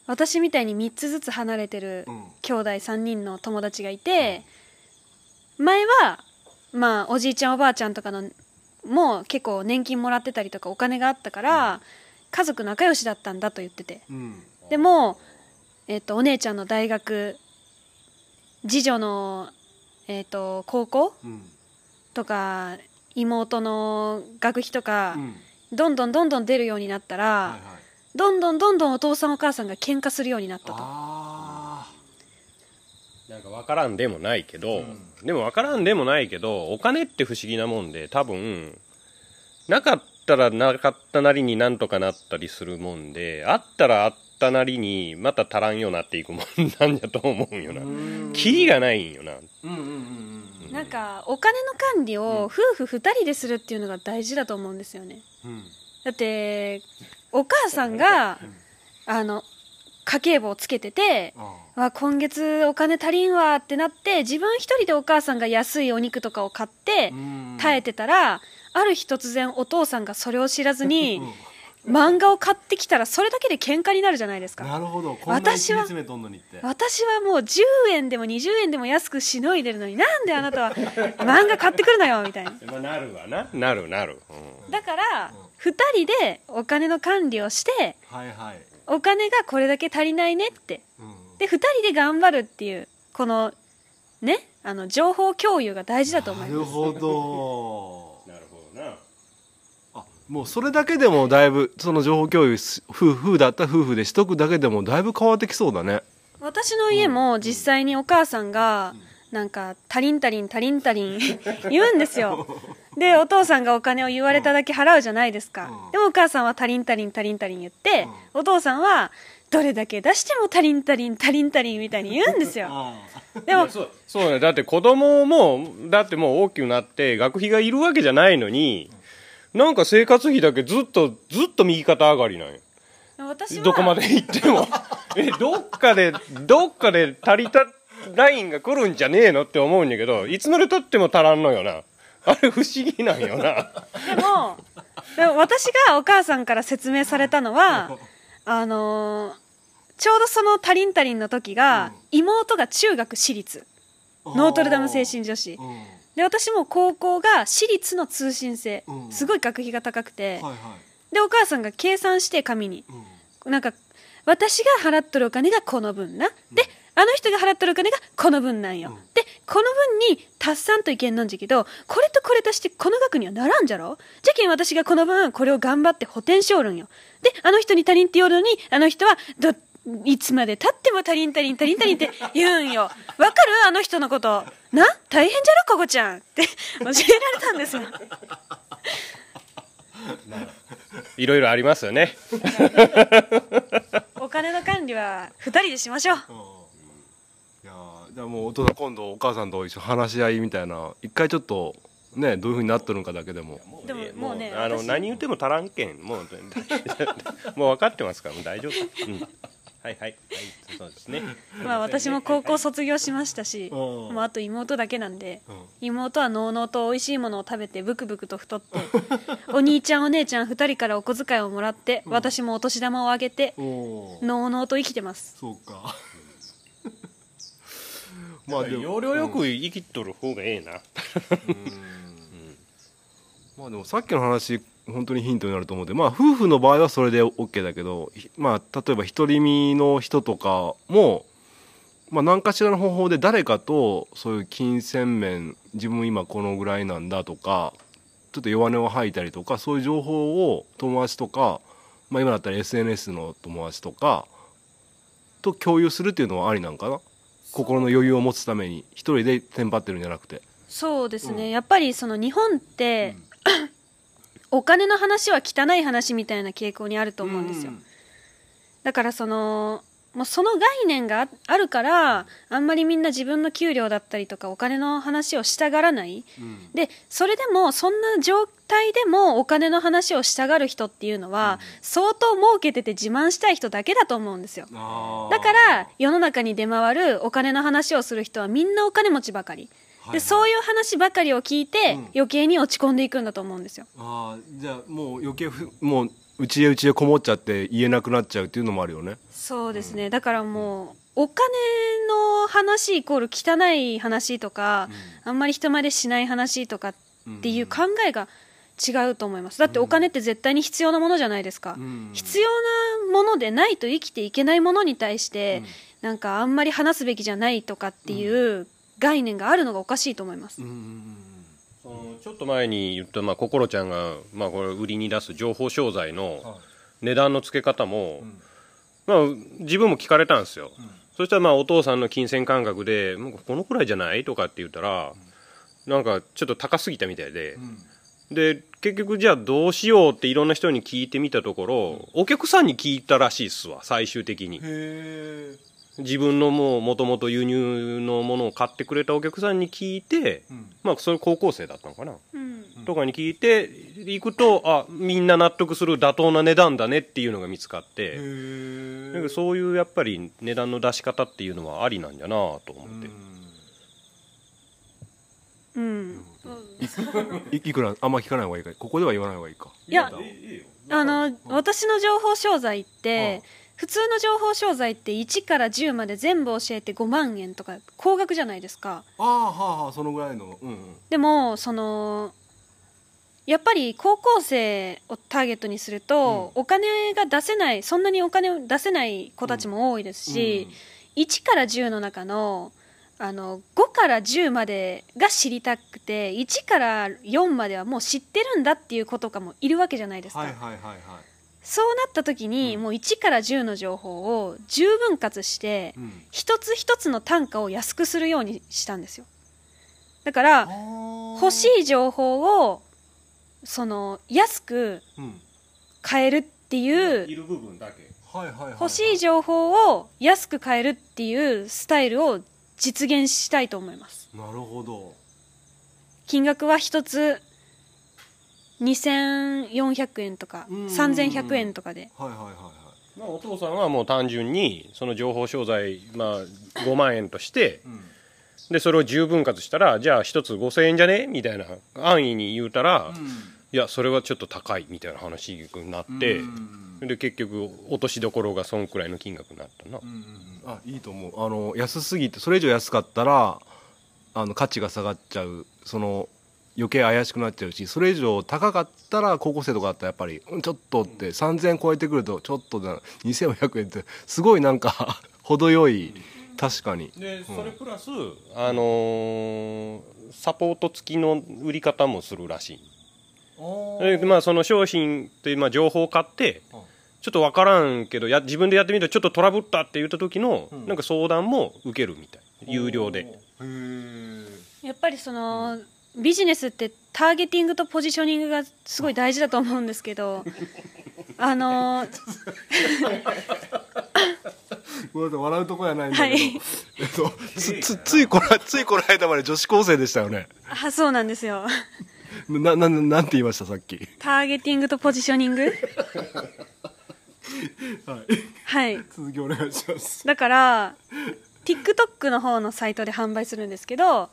D: 私みたいに3つずつ離れてる
A: うん
D: 兄弟3人の友達がいて前はまあおじいちゃんおばあちゃんとかのもう結構年金もらってたりとかお金があったから家族仲良しだったんだと言ってて。
A: うん。
D: でも、えっとお姉ちゃんの大学次女の、えっと高校？
A: うん。
D: とか妹の学費とか
A: う、ん。
D: どんどんどんどん出るようになったら、
A: はいはい。
D: どんどんどんどんお父さんお母さんが喧嘩するようになったと。
A: あ
E: なんか分からんでもないけど、
A: うん。
E: でも分からんでもないけどお金って不思議なもんで多分なかったらなかったなりになんとかなったりするもんであったらあったなりにまた足らんようになっていくもんなんやと思うんよな。
A: ー
E: キリがないんよな。
A: うんうんうんうん。
D: なんかお金の管理を夫婦2人でするっていうのが大事だと思うんですよね。
A: うん。
D: だってお母さんがあの家計簿をつけてて
A: あ
D: わ今月お金足りんわってなって自分一人でお母さんが安いお肉とかを買って
A: ー
D: 耐えてたらある日突然お父さんがそれを知らずに漫画を買ってきたらそれだけで喧嘩になるじゃないですか。
A: なるほど。こんなに
D: 私は
A: 切り詰めとんのにって。
D: 私はもう10円でも20円でも安くしのいでるのになんであなたは [LAUGHS] 漫画買ってくるのよみたいな。
E: まあなるわな。なるなる、
D: だから2人でお金の管理をして
A: はいはい。
D: お金がこれだけ足りないねって。
A: うん。
D: で2人で頑張るっていうこのねあの情報共有が大事だと思います。
A: なるほどもうそれだけでもだいぶその情報共有し夫婦だったら夫婦でしとくだけでもだいぶ変わってきそうだね。
D: 私の家も実際にお母さんがなんか「足りん足りん足りん足りん [LAUGHS]」言うんですよ。でお父さんがお金を言われただけ払うじゃないですか。
A: うん。
D: でもお母さんは「足りん足りん足りん足りん」言ってお父さんは「どれだけ出しても足りん足りん足りん足りん」みたいに言うんですよ。
A: あ
D: でも
E: そうそうね。だって子供もだってもう大きくなって学費がいるわけじゃないのになんか生活費だけずっとずっと右肩上がりなんよ。
D: 私は
E: どこまで行っても。[LAUGHS] えどっかでどっかで足りたラインが来るんじゃねえのって思うんだけどいつまでたっても足らんのよな。あれ不思議なんよな。
D: でもでも私がお母さんから説明されたのはあのーちょうどその足りん足りんの時が、妹が中学私立。ノートルダム精神女子。
A: うん
D: で私も高校が私立の通信制、
A: うん。
D: すごい学費が高くて、
A: はいはい。
D: でお母さんが計算して紙に。なんか私が払っとるお金がこの分な。であの人が払っとるお金がこの分なんよ、でこの分に達さんといけんなんじゃけどこれとこれ足してこの額にはならんじゃろ？じゃけん私がこの分これを頑張って補填しおるんよ。であの人に足りんって言おるのにあの人はどいつまでたっても足りん足りん足りん足りんって言うんよ。わかる？あの人のこと。な？大変じゃろここちゃんって。教えられたんですよ [LAUGHS]
E: いろいろありますよね。[LAUGHS]
D: お金の管理は2人でしましょう。
A: いやーじゃあもうお父さん今度お母さんと一緒に話し合いみたいな一回ちょっとねどういうふうになっとるのかだけでも。
D: でももうね
E: あの
D: 私。
E: 何言っても足らんけん。もう [LAUGHS] もう分かってますからもう大丈夫、うん、はいはい。はいそうですね。[LAUGHS]
D: まあ私も高校卒業しましたし
A: うん。
D: もうあと妹だけなんで
A: うん。
D: 妹はのうのうと美味しいものを食べてブクブクと太って [LAUGHS] お兄ちゃんお姉ちゃん2人からお小遣いをもらって私もお年玉をあげてのうのうと生きてます。
A: そうか。[LAUGHS] まあでも
E: 要領よく生きとる方がええな、
A: まあでもさっきの話本当にヒントになると思うんでまあ夫婦の場合はそれで OK だけどひまあ例えば独り身の人とかもまあ何かしらの方法で誰かとそういう金銭面自分今このぐらいなんだとかちょっと弱音を吐いたりとかそういう情報を友達とか、まあ、今だったら SNS の友達とかと共有するっていうのはありなんかな？心の余裕を持つために一人でテンパってるんじゃなくて。
D: そうですね、やっぱりその日本って、お金の話は汚い話みたいな傾向にあると思うんですよ、だからそのもうその概念がああるからあんまりみんな自分の給料だったりとかお金の話をしたがらない、でそれでもそんな状態でもお金の話をしたがる人っていうのは、相当儲けてて自慢したい人だけだと思うんですよ。だから世の中に出回るお金の話をする人はみんなお金持ちばかり、でそういう話ばかりを聞いて、
A: うん。
D: 余計に落ち込んでいくんだと思うんですよ。
A: ああじゃあもう余計ふもううちへうちへこもっちゃって言えなくなっちゃうっていうのもあるよね。
D: そうですね、だからもうお金の話イコール汚い話とか、あんまり人前でしない話とかっていう考えが違うと思います。だってお金って絶対に必要なものじゃないですか、
A: ん。
D: 必要なものでないと生きていけないものに対して、なんかあんまり話すべきじゃないとかっていう概念があるのがおかしいと思います、
E: ちょっと前に言った、まあ、心ちゃんが、まあ、これ売りに出す情報商材の値段の付け方も、まあ、自分も聞かれたんですよ、そしたらまあお父さんの金銭感覚でもうこのくらいじゃないとかって言ったら、なんかちょっと高すぎたみたいで、で結局じゃあどうしようっていろんな人に聞いてみたところ、お客さんに聞いたらしいっすわ最終的に。
A: へ
E: 自分のもうもともと輸入のものを買ってくれたお客さんに聞いて、まあそれ高校生だったのかな、
D: うん。
E: とかに聞いていくとあみんな納得する妥当な値段だねっていうのが見つかってなんかそういうやっぱり値段の出し方っていうのはありなんじゃなと思って、
D: うん。
A: いいくらあんま聞かない方がいいか。ここでは言わない方がいいか。
D: いやあの私の情報商材って普通の情報商材って1から10まで全部教えて5万円とか高額じゃないですか。
A: ああはあはあそのぐらいの。うんうん。
D: でもそのやっぱり高校生をターゲットにすると、お金が出せないそんなにお金を出せない子たちも多いですし、1から10の中のあの5から10までが知りたくて1から4まではもう知ってるんだっていう子とかもいるわけじゃないですか、
A: はいはいはいはい
D: そうなった時に、もう1から10の情報を10分割して、
A: うん。
D: 一つ一つの単価を安くするようにしたんですよ。だから欲しい情報をその安く
A: うん。
D: 買えるっていう
E: る部分だけ。
A: はいはいはい。
D: 欲しい情報を安く買えるっていうスタイルを実現したいと思います。
A: なるほど。
D: 金額は一つ2400円とか
A: うん。
D: 3100円とかで。
A: はいはいはいはい。
E: まあ、お父さんはもう単純にその情報商材、まあ、5万円として
A: うん。
E: でそれを10分割したらじゃあ1つ5000円じゃね？みたいな安易に言うたら、いやそれはちょっと高いみたいな話になって、で結局落としどころがそんくらいの金額になったな、
A: うんうんうん。あいいと思う。あの安すぎてそれ以上安かったらあの価値が下がっちゃう。その余計怪しくなっちゃうしそれ以上高かったら高校生とかだったらやっぱりうんちょっとって3000円超えてくるとちょっとだ2500円ってすごいなんか [LAUGHS] 程よい確かに。
E: でそれプラス、あのーサポート付きの売り方もするらしい。でまあその商品ってまあ情報を買ってちょっと分からんけどや自分でやってみるとちょっとトラブったって言った時のなんか相談も受けるみたい。有料で。
D: やっぱりそのビジネスってターゲティングとポジショニングがすごい大事だと思うんですけど [LAUGHS] あの
A: ごめんなさい笑うとこやないんだけど、
D: はい。
A: えっと、つつついこのついこの間まで女子高生でしたよね。
D: あそうなんですよ。
A: なななんて言いましたさっき。
D: ターゲティングとポジショニング？[LAUGHS]
A: はい。
D: はい。
A: 続きお願いします。
D: だから TikTok の方のサイトで販売するんですけど
A: あ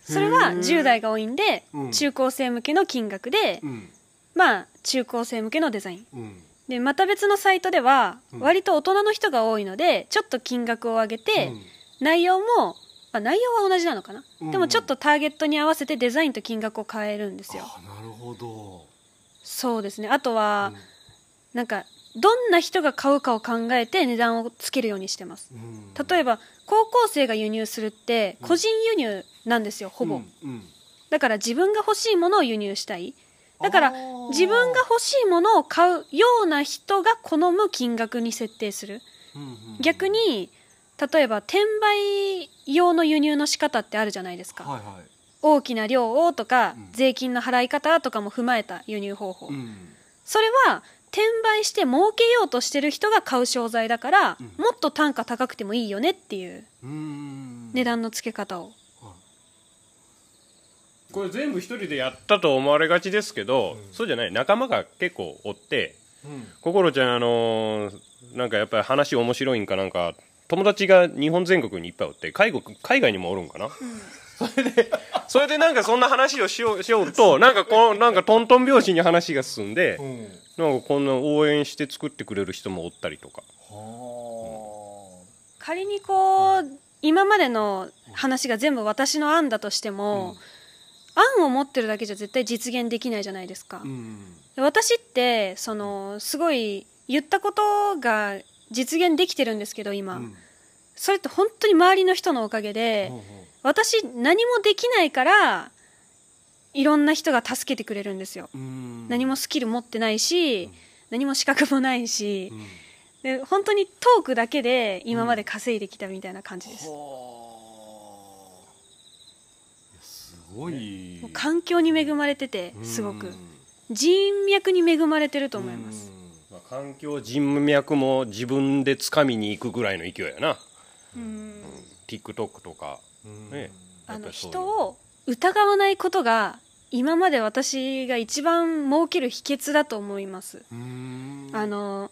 D: それは10代が多いんで
A: うん。
D: 中高生向けの金額で
A: うん。
D: まあ中高生向けのデザイン。
A: うん。
D: でまた別のサイトでは
A: うん。
D: 割と大人の人が多いのでちょっと金額を上げて内容もあ内容は同じなのかな。
A: うん。
D: でもちょっとターゲットに合わせてデザインと金額を変えるんですよ。
A: あなるほど。
D: そうですね。あとはなんかどんな人が買うかを考えて値段をつけるようにしてます。
A: うん。
D: 例えば高校生が輸入するって個人輸入なんですよほぼ、だから自分が欲しいものを輸入したい。だから自分が欲しいものを買うような人が好む金額に設定する。逆に例えば転売用の輸入の仕方ってあるじゃないですか、
A: はいはい。
D: 大きな量をとか、
A: うん。
D: 税金の払い方とかも踏まえた輸入方法、
A: うん。
D: それは転売して儲けようとしてる人が買う商材だから、
A: うん。
D: もっと単価高くてもいいよねっていう
A: うん。
D: 値段の付け方を、
E: これ全部一人でやったと思われがちですけど、そうじゃない。仲間が結構おって
A: うん。
E: 心ちゃんあのーなんかやっぱり話面白いんかなんか友達が日本全国にいっぱいおって海外海外にもおるんかな、それでそれでなんかそんな話をしようしようとなんかこうなんかトントン拍子に話が進んで、
A: うん。
E: なんかこんな応援して作ってくれる人もおったりとか。
A: は
D: 仮にこう今までの話が全部私の案だとしても、案を持ってるだけじゃ絶対実現できないじゃないですか。私ってそのすごい言ったことが実現できてるんですけど今、
A: うん。
D: それって本当に周りの人のおかげで、
A: ほうほ
D: 私何もできないからいろんな人が助けてくれるんですよ、
A: ううん。
D: 何もスキル持ってないし、何も資格もないし。
A: う、ん。
D: で本当にトークだけで今まで稼いできたみたいな感じです、
A: はあ。いやすごい。
D: 環境に恵まれててすごく。人脈に恵まれてると思います。
E: まあ環境人脈も自分で掴みに行くぐらいの勢いやな。
D: うん。
E: TikTok とかね。
D: あの人を疑わないことが今まで私が一番儲ける秘訣だと思います。
A: うん。
D: あの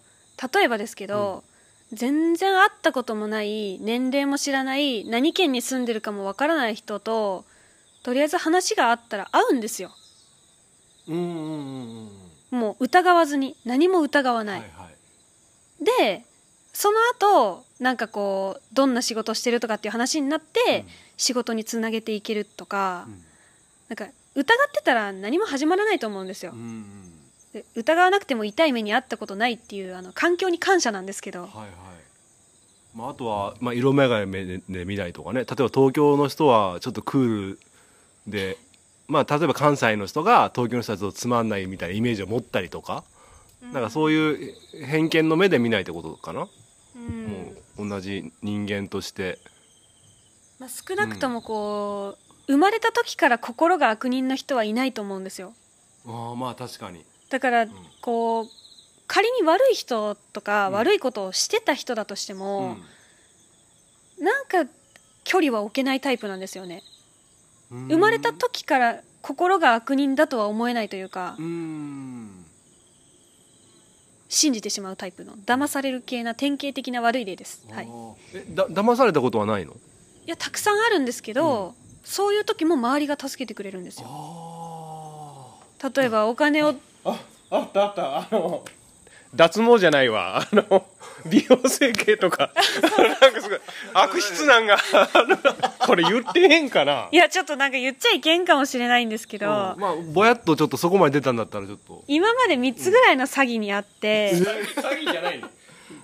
D: 例えばですけど、全然会ったこともない年齢も知らない何県に住んでるかもわからない人ととりあえず話があったら会うんですよ。
A: うんうんうんうん。
D: もう疑わずに何も疑わない、
A: はいはい。
D: でその後なんかこうどんな仕事してるとかっていう話になって、仕事につなげていけるとか、
A: うん。
D: なんか疑ってたら何も始まらないと思うんですよ。
A: うんうん。
D: で疑わなくても痛い目に遭ったことないっていうあの環境に感謝なんですけど。
A: はいはい。まあ、あとは、まあ、色眼鏡でで見ないとかね。例えば東京の人はちょっとクールで、まあ、例えば関西の人が東京の人たちとつまんないみたいなイメージを持ったりとか、なんかそういう偏見の目で見ないってことかな、
D: うん。
A: もう同じ人間として
D: まあ、少なくともこう、生まれた時から心が悪人の人はいないと思うんですよ。
A: ああまあ確かに。
D: だからこう仮に悪い人とか悪いことをしてた人だとしても、なんか距離は置けないタイプなんですよね。
A: うん。
D: 生まれた時から心が悪人だとは思えないというか
A: うん。
D: 信じてしまうタイプの騙される系な典型的な悪い例です、はい、
A: えだ騙されたことはないの？
D: やたくさんあるんですけど、そういう時も周りが助けてくれるんですよ。
A: あ
D: 例えばお金を
E: ああったあった。あの脱毛じゃないわ。あの美容整形とか。なんかすごい悪質なんが。あのこれ言ってへんかな。い
D: やちょっとなんか言っちゃいけんかもしれないんですけど、
A: まあぼやっとちょっとそこまで出たんだったらちょっと。
D: 今まで3つぐらいの詐欺にあって、[LAUGHS]
E: 詐欺じゃないの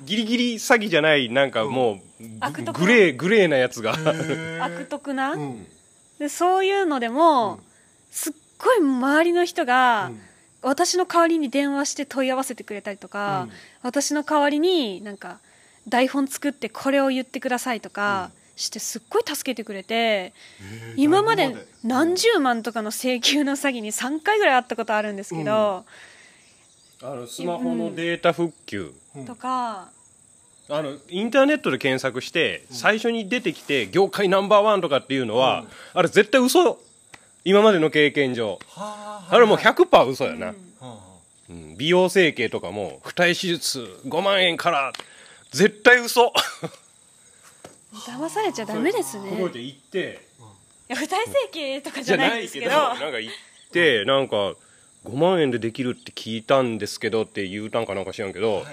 E: ギリギリ詐欺じゃないなんかもう、
D: 悪徳
E: グレーグレーなやつが。
D: 悪徳な、
A: ん。
D: でそういうのでも、すっごい周りの人が、私の代わりに電話して問い合わせてくれたりとか、私の代わりになんか台本作ってこれを言ってくださいとかしてすっごい助けてくれて、今まで何十万とかの請求の詐欺に3回ぐらい会ったことあるんですけど、
E: あのスマホのデータ復旧、
D: とか。
E: あのインターネットで検索して、最初に出てきて業界ナンバーワンとかっていうのは、あれ絶対嘘。今までの経験上。あれもう100%嘘やな、うん。美容整形とかも二重手術5万円から絶対嘘。
D: 騙されちゃダメですね。
E: ここで行って
D: いや二重整形とかじ
E: じゃ
D: ゃな
E: ない
D: ですけど。
E: なんか行ってなんか5万円でできるって聞いたんですけどって言うたんかなんか知らんけど、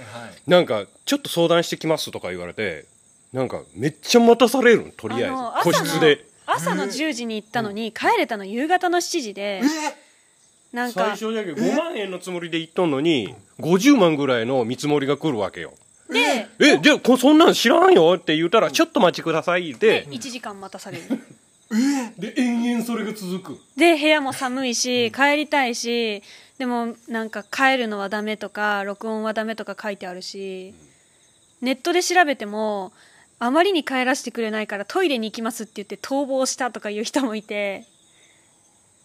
E: なんかちょっと相談してきますとか言われてなんかめっちゃ待たされるのとりあえず。
D: あの
E: 個室で。
D: 朝の10時に行ったのに帰れたの夕方の7時でなん
E: 最
D: か
E: 初だけ5万円のつもりで行っとんのに50万ぐらいの見積もりが来るわけよ。
D: で
E: え？でこそんなん知らんよって言ったらちょっと待ちくださいで。
D: 1時間待たされる
E: で延々それが続く。
D: で部屋も寒いし帰りたいしでもなんか帰るのはダメとか録音はダメとか書いてあるしネットで調べてもあまりに帰らせてくれないからトイレに行きますって言って逃亡したとかいう人もいて。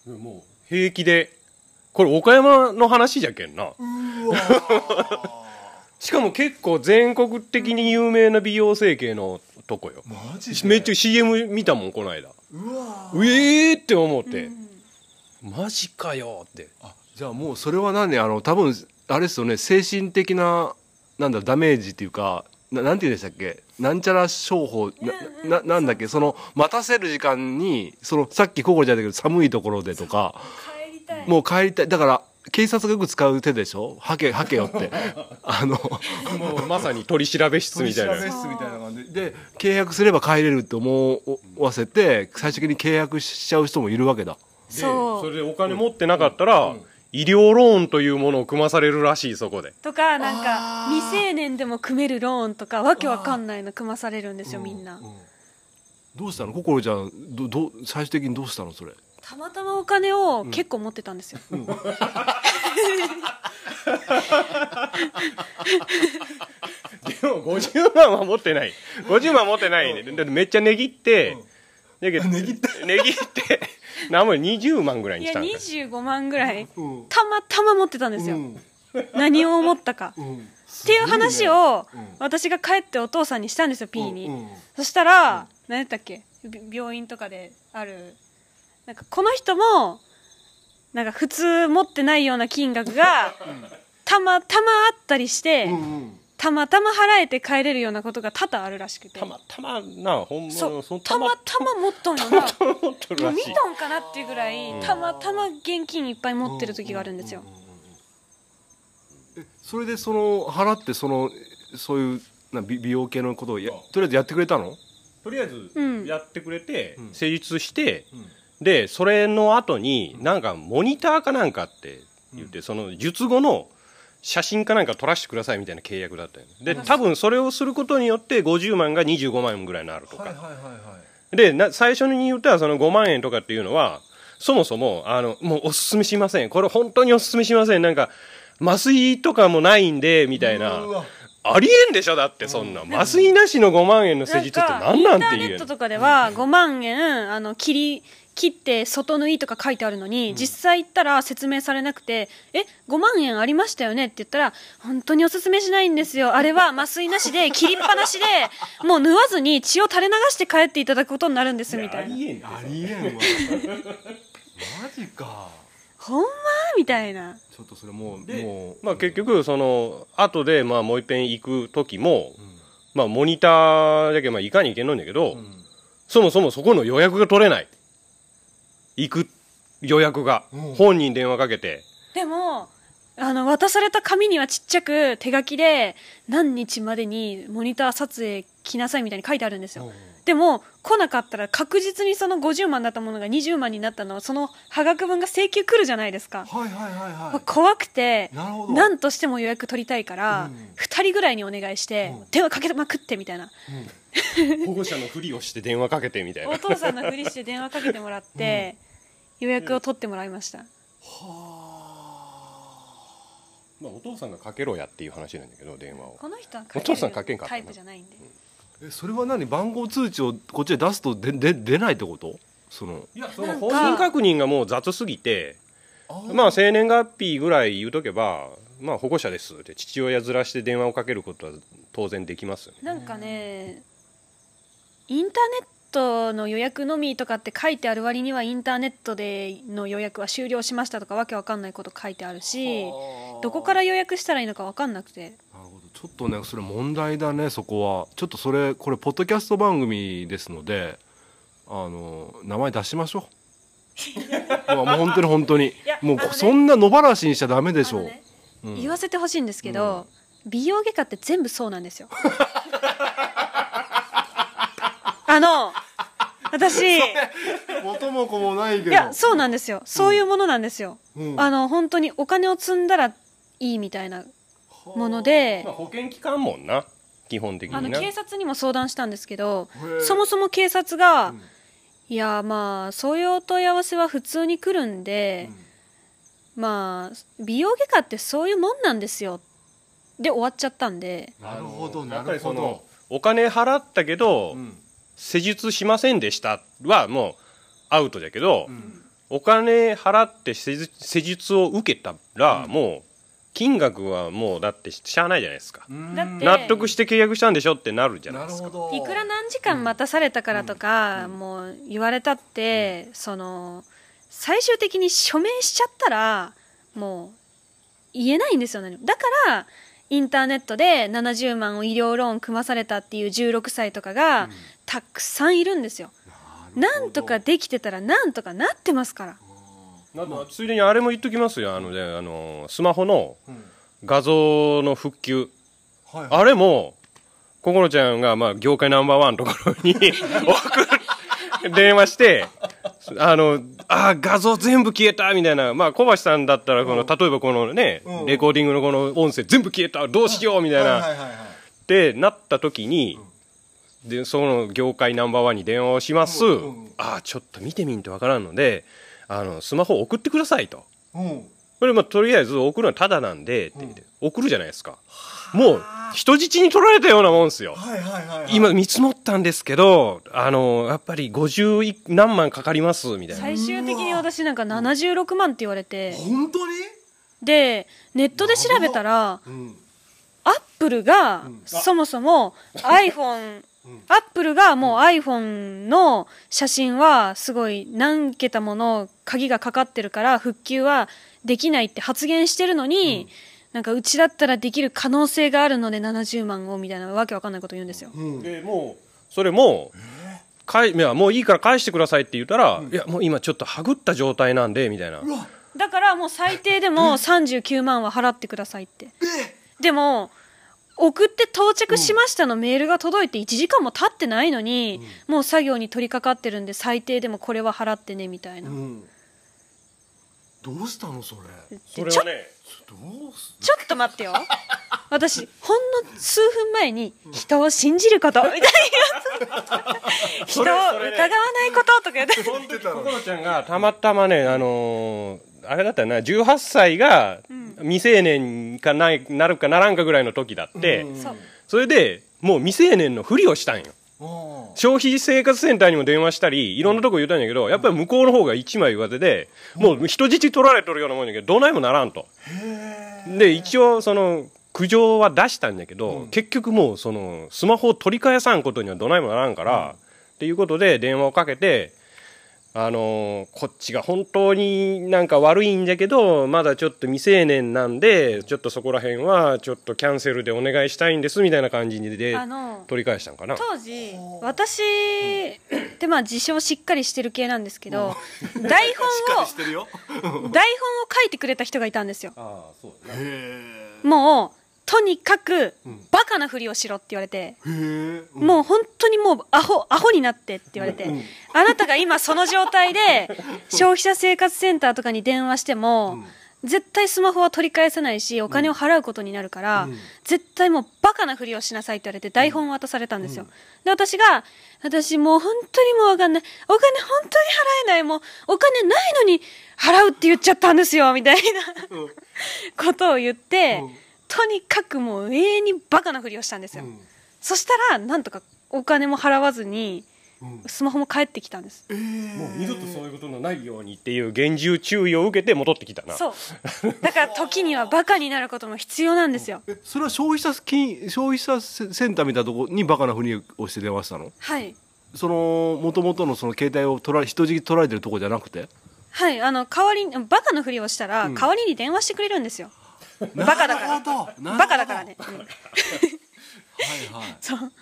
E: もう平気でこれ岡山の話じゃけんな。[LAUGHS] しかも結構全国的に有名な美容整形のとこよ。
A: マジ
E: めっちゃ CM 見たもんこの間。うえーって思って、マジかよって。
A: じゃあもうそれは何？あの多分あれですよね。精神的ななんだダメージっていうかななんて言うんでしたっけ？なんちゃら商法なななんだっけ？その待たせる時間にそのさっきココちゃんだけど寒いところでとか。
D: 帰りたい。
A: もう帰りたい。だから警察がよく使う手でしょ？はけはけよって。[LAUGHS] あの
E: もうまさに取り調べ室みたいな。
A: 取り調べ室みたいな感じ。でで契約すれば帰れるって思わせて最終的に契約しちゃう人もいるわけだ。
E: で
D: そう。
E: それでお金持ってなかったら、医療ローンというものを組まされるらしいそこで。
D: とかなんか未成年でも組めるローンとかわけわかんないの組まされるんですよみんな。
A: どうしたの？心ちゃんどど最終的にどうしたのそれ？
D: たまたまお金を結構持ってたんですよ、[LAUGHS]
E: でも50万は持ってない。50万持ってないね。だってめっちゃ値切って、だけど値切って値切って何も20万ぐらい
D: いや
E: にしたんだ。
D: 25万ぐらい
A: うん。
D: たまたま持ってたんですよ、
A: うん。
D: 何を思ったか、
A: うん。
D: っていう話を
A: うん。
D: 私が帰ってお父さんにしたんですよ P に、
A: うんうん。
D: そしたら、何やったっけ？び病院とかであるなんかこの人もなんか普通持ってないような金額がたまたまあったりして、
A: うんうん。
D: たまたま払えて帰れるようなことが多々あるらしくて。
E: たまたまなほんま
D: そう。たまたま持っとんよな見とんかなっていうぐらいたまたま現金いっぱい持ってる時があるんですよ。
A: えそれでその払ってそのそういうな美美容系のことをやとりあえずやってくれたの？
E: とりあえず
D: うん
E: やってくれて、
A: うん。
E: 成立して、でそれの後になんかモニターかなんかって言って、その術後の写真かなんか撮らせてくださいみたいな契約だったよで多分それをすることによって50万が25万円ぐらいになるとか、
A: はいはいはいはい。
E: でな最初に言ったその5万円とかっていうのはそもそもあのもうおすすめしません。これ本当におすすめしません。なんか麻酔とかもないんでみたいな。ありえんでしょ？だってそんな。麻酔なしの5万円の施術って何なんて言う。
D: インターネットとかでは5万円あの切り切って外縫いとか書いてあるのに、実際行ったら説明されなくて「え5万円ありましたよね」って言ったら「本当におすすめしないんですよ。あれは麻酔なしで [LAUGHS] 切りっぱなしでもう縫わずに血を垂れ流して帰っていただくことになるんです」みたいな。
E: ありえん
A: ありえんわマジか「
D: ほんま?」みたいな。
A: ちょっとそれもう
E: で
A: もう。
E: まあ、結局その後でまあもう一遍行く時も、まあ、モニターだけまあいかに行けんのんだけど、そもそもそこの予約が取れない行く予約が、
A: うん。
E: 本人電話かけて。
D: でもあの渡された紙にはちっちゃく手書きで何日までにモニター撮影来なさいみたいに書いてあるんですよでも来なかったら確実にその50万だったものが20万になったのはその破額分が請求来るじゃないですか、
A: はいはいはいは
D: 怖くて
A: なるほど。
D: 何としても予約取りたいから、
A: うん。
D: 2人ぐらいにお願いして、電話かけまくってみたいな。
E: 保護者のふりをして電話かけてみたいな。
D: お父さんのふりして電話かけてもらって、予約を取ってもらいました、
E: まあ、お父さんがかけろやっていう話なんだけど電話を。
D: この人は
E: お父さんかけんかったな
D: タイプじゃないんで
A: えそれは何？番号通知をこっちで出すとでで出ないってこと？その。
E: いやそ
D: なんか
E: の本人。確認がもう雑すぎて
A: ー。
E: まあ生年月日ぐらい言うとけばまあ保護者ですって父親ずらして電話をかけることは当然できますよね。
D: なんかねインターネットの予約のみとかって書いてある割にはインターネットでの予約は終了しましたとかわけわかんないこと書いてあるしどこから予約したらいいのかわかんなくて
A: ちょっとねそれ問題だねそこは。ちょっとそれこれポッドキャスト番組ですのであの名前出しましょう。[LAUGHS] もう本当に本当に。もうそんな野放しにしちゃダメでしょう、
D: ね
A: うん。
D: 言わせてほしいんですけど、美容外科って全部そうなんですよ。[LAUGHS] あの私 [LAUGHS] い
A: 元も子もないけど。
D: やそうなんですよ。そういうものなんですよ、
A: うん。
D: あの本当にお金を積んだらいいみたいなもので
E: まあ保険機関もんな。基本的
D: あの警察にも相談したんですけどそもそも警察が、
A: うん。
D: いやまあそういうお問い合わせは普通に来るんで、まあ美容外科ってそういうもんなんですよ。で終わっちゃったんで。
A: なるほど
E: や
A: な
E: っぱりその
A: るほど
E: お金払ったけど、
A: うん。
E: 施術しませんでしたはもうアウトだけど、
A: ん。
E: お金払って施術施術を受けたら、もう金額はもうだってしゃあないじゃないですか、
D: だって
E: 納得して契約したんでしょってなるじゃないですか。
D: いくら何時間待たされたからとか、もう言われたって、その最終的に署名しちゃったらもう言えないんですよね。だからインターネットで70万を医療ローン組まされたっていう16歳とかがたくさんいるんですよ。なんとかできてたらなんとかなってますから
E: ついでにあれも言っときますよ。あの、ね、あのスマホの画像の復旧、
A: はい
E: あれも心ちゃんが、まあ、業界ナンバーワンのところに [LAUGHS] 送る電話してあのあ画像全部消えたみたいな、まあ、小橋さんだったらこの、例えばこのね、
A: うん。
E: レコーディングのこの音声全部消えたどうしようみたいな、
A: はいはいはいはい。
E: ってなった時に、でその業界ナンバーワンに電話をします、
A: うんうん
E: ああちょっと見てみんとわからんのであのスマホ送ってくださいと。
A: うん。
E: これまあとりあえず送るのはタダなんでって言って、送るじゃないですか。もう人質に取られたようなもんですよ。
A: はいはいはいはい。
E: 今見積もったんですけどあのやっぱり50い何万かかりますみたいな。
D: 最終的に私なんか76万って言われて。
A: 本当に？
D: でネットで調べたら
A: うん。
D: アップルがそもそも iPhone アップルがもう iPhone の写真はすごい何桁もの鍵がかかってるから復旧はできないって発言してるのに、なんかうちだったらできる可能性があるので70万をみたいなわけわかんないこと言うんですよ。
E: でもうそれもかいいやもういいから返してくださいって言ったら、いやもう今ちょっとはぐった状態なんでみたいな。
D: だからもう最低でも39万は払ってくださいって。でも送って到着しましたのメールが届いて1時間も経ってないのに、もう作業に取り掛かってるんで最低でもこれは払ってねみたいな、
A: うん。どうしたのそれ？
E: それはね
D: ちょっと待ってよ。私ほんの数分前に人を信じることみたいな。人を疑わないこととか言って。
A: 言ってたの
E: 心ちゃんがたまたまねあのーあれだったよな18歳が未成年かないなるかならんかぐらいの時だって、
D: そ
E: れでもう未成年のふりをしたんよ。
A: あ
E: 消費生活センターにも電話したりいろんなとこ言ったんだけどやっぱり向こうの方が一枚上手でもう人質取られとるようなもんだけどどないもならんと。で一応その苦情は出したんだけど、結局もうそのスマホを取り返さんことにはどないもならんから、っていうことで電話をかけてあのこっちが本当になんか悪いんだけどまだちょっと未成年なんでちょっとそこら辺はちょっとキャンセルでお願いしたいんですみたいな感じで取り返したんかな？
D: 当時私ってまあ自称しっかりしてる系なんですけど [LAUGHS] 台本を台本を書いてくれた人がいたんですよ。
E: ああそうだね
D: もうとにかくバカなふりをしろって言われて、
A: へえ。
D: もう本当にもうアホアホになってって言われて、あなたが今その状態で [LAUGHS] 消費者生活センターとかに電話しても、絶対スマホは取り返せないしお金を払うことになるから、絶対もうバカなふりをしなさいって言われて台本を渡されたんですよ、で私が私もう本当にもうわかんない。お金本当に払えない。もうお金ないのに払うって言っちゃったんですよみたいなことを言って、とにかくもう永遠にバカなふりをしたんですよ、そしたらなんとかお金も払わずにスマホも返ってきたんです、
E: もう二度とそういうことのないようにっていう厳重注意を受けて戻ってきたな。
D: そう。だから時にはバカになることも必要なんですよ。
A: えそれは消費者金消費者センターみたいなとこにバカなふりをして電話したの？
D: はい。
A: その元々のその携帯を取られ人質取られてるとこじゃなくて？
D: はいあの代わりにバカのふりをしたら、代わりに電話してくれるんですよバカだから。バカだからね、うん
A: はいはい。
D: そう。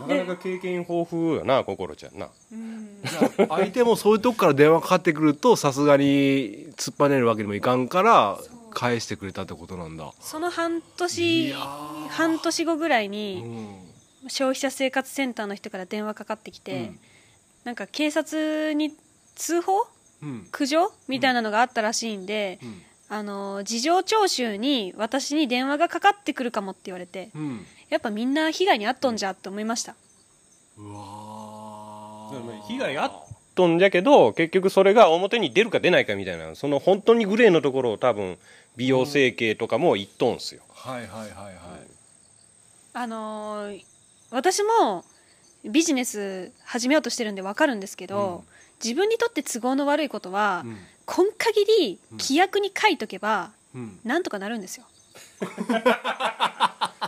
E: なかなか経験豊富やな心ちゃんな。
A: じゃあ相手もそういうとこから電話かかってくるとさすがに突っぱねるわけにもいかんから返してくれたってことなんだ。
D: その半年半年後ぐらいうに
A: ん。
D: 消費者生活センターの人から電話かかってきて、
A: うん。
D: なんか警察に通報？
A: うん。
D: 苦情？みたいなのがあったらしいんで、
A: うん
D: あの事情聴取に私に電話がかかってくるかもって言われて
A: うん。
D: やっぱみんな被害に遭っとんじゃって思いました。
A: うわー。
E: 被害あっとんじゃけど結局それが表に出るか出ないかみたいなその本当にグレーのところを多分美容整形とかも言っとんすよ、
A: はいはいはいはい。
D: あのー私もビジネス始めようとしてるんで分かるんですけど、自分にとって都合の悪いことは、
A: うん。
D: 今限り規約に書いとけば、
A: うん。
D: なんとかなるんですよ。[LAUGHS]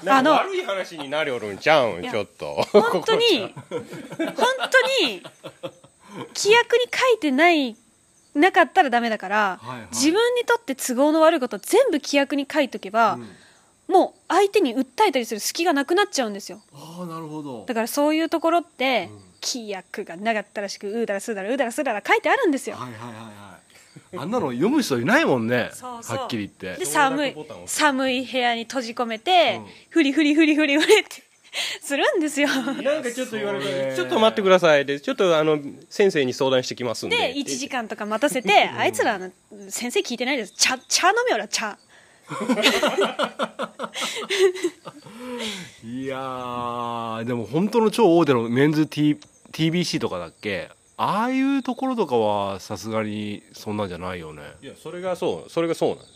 E: なんか悪い話になりおるんちゃうんちょっと。
D: 本当に本当に規約に書いてないなかったらダメだから、
A: はいはい。
D: 自分にとって都合の悪いこと全部規約に書いとけば、もう相手に訴えたりする隙がなくなっちゃうんですよ。
A: ああなるほど。
D: だからそういうところって、規約がなかったらしくうだらすだらうだらすだら書いてあるんですよ
A: はいはいはいはいあんなの読む人いないもんねはっきり言って
D: で寒い寒い部屋に閉じ込めて、
A: うん
D: フリフリフリフリフリってするんですよ
E: なんかちょっと言われてちょっと待ってくださいでちょっとあの先生に相談してきますんで
D: で1時間とか待たせてあいつらの先生聞いてないです茶茶飲めよら茶
A: いやでも本当の超大手のメンズ、T、TBC とかだっけ？ああいうところとかはさすがにそんなんじゃないよね。
E: いやそれがそうそれがそうなんです。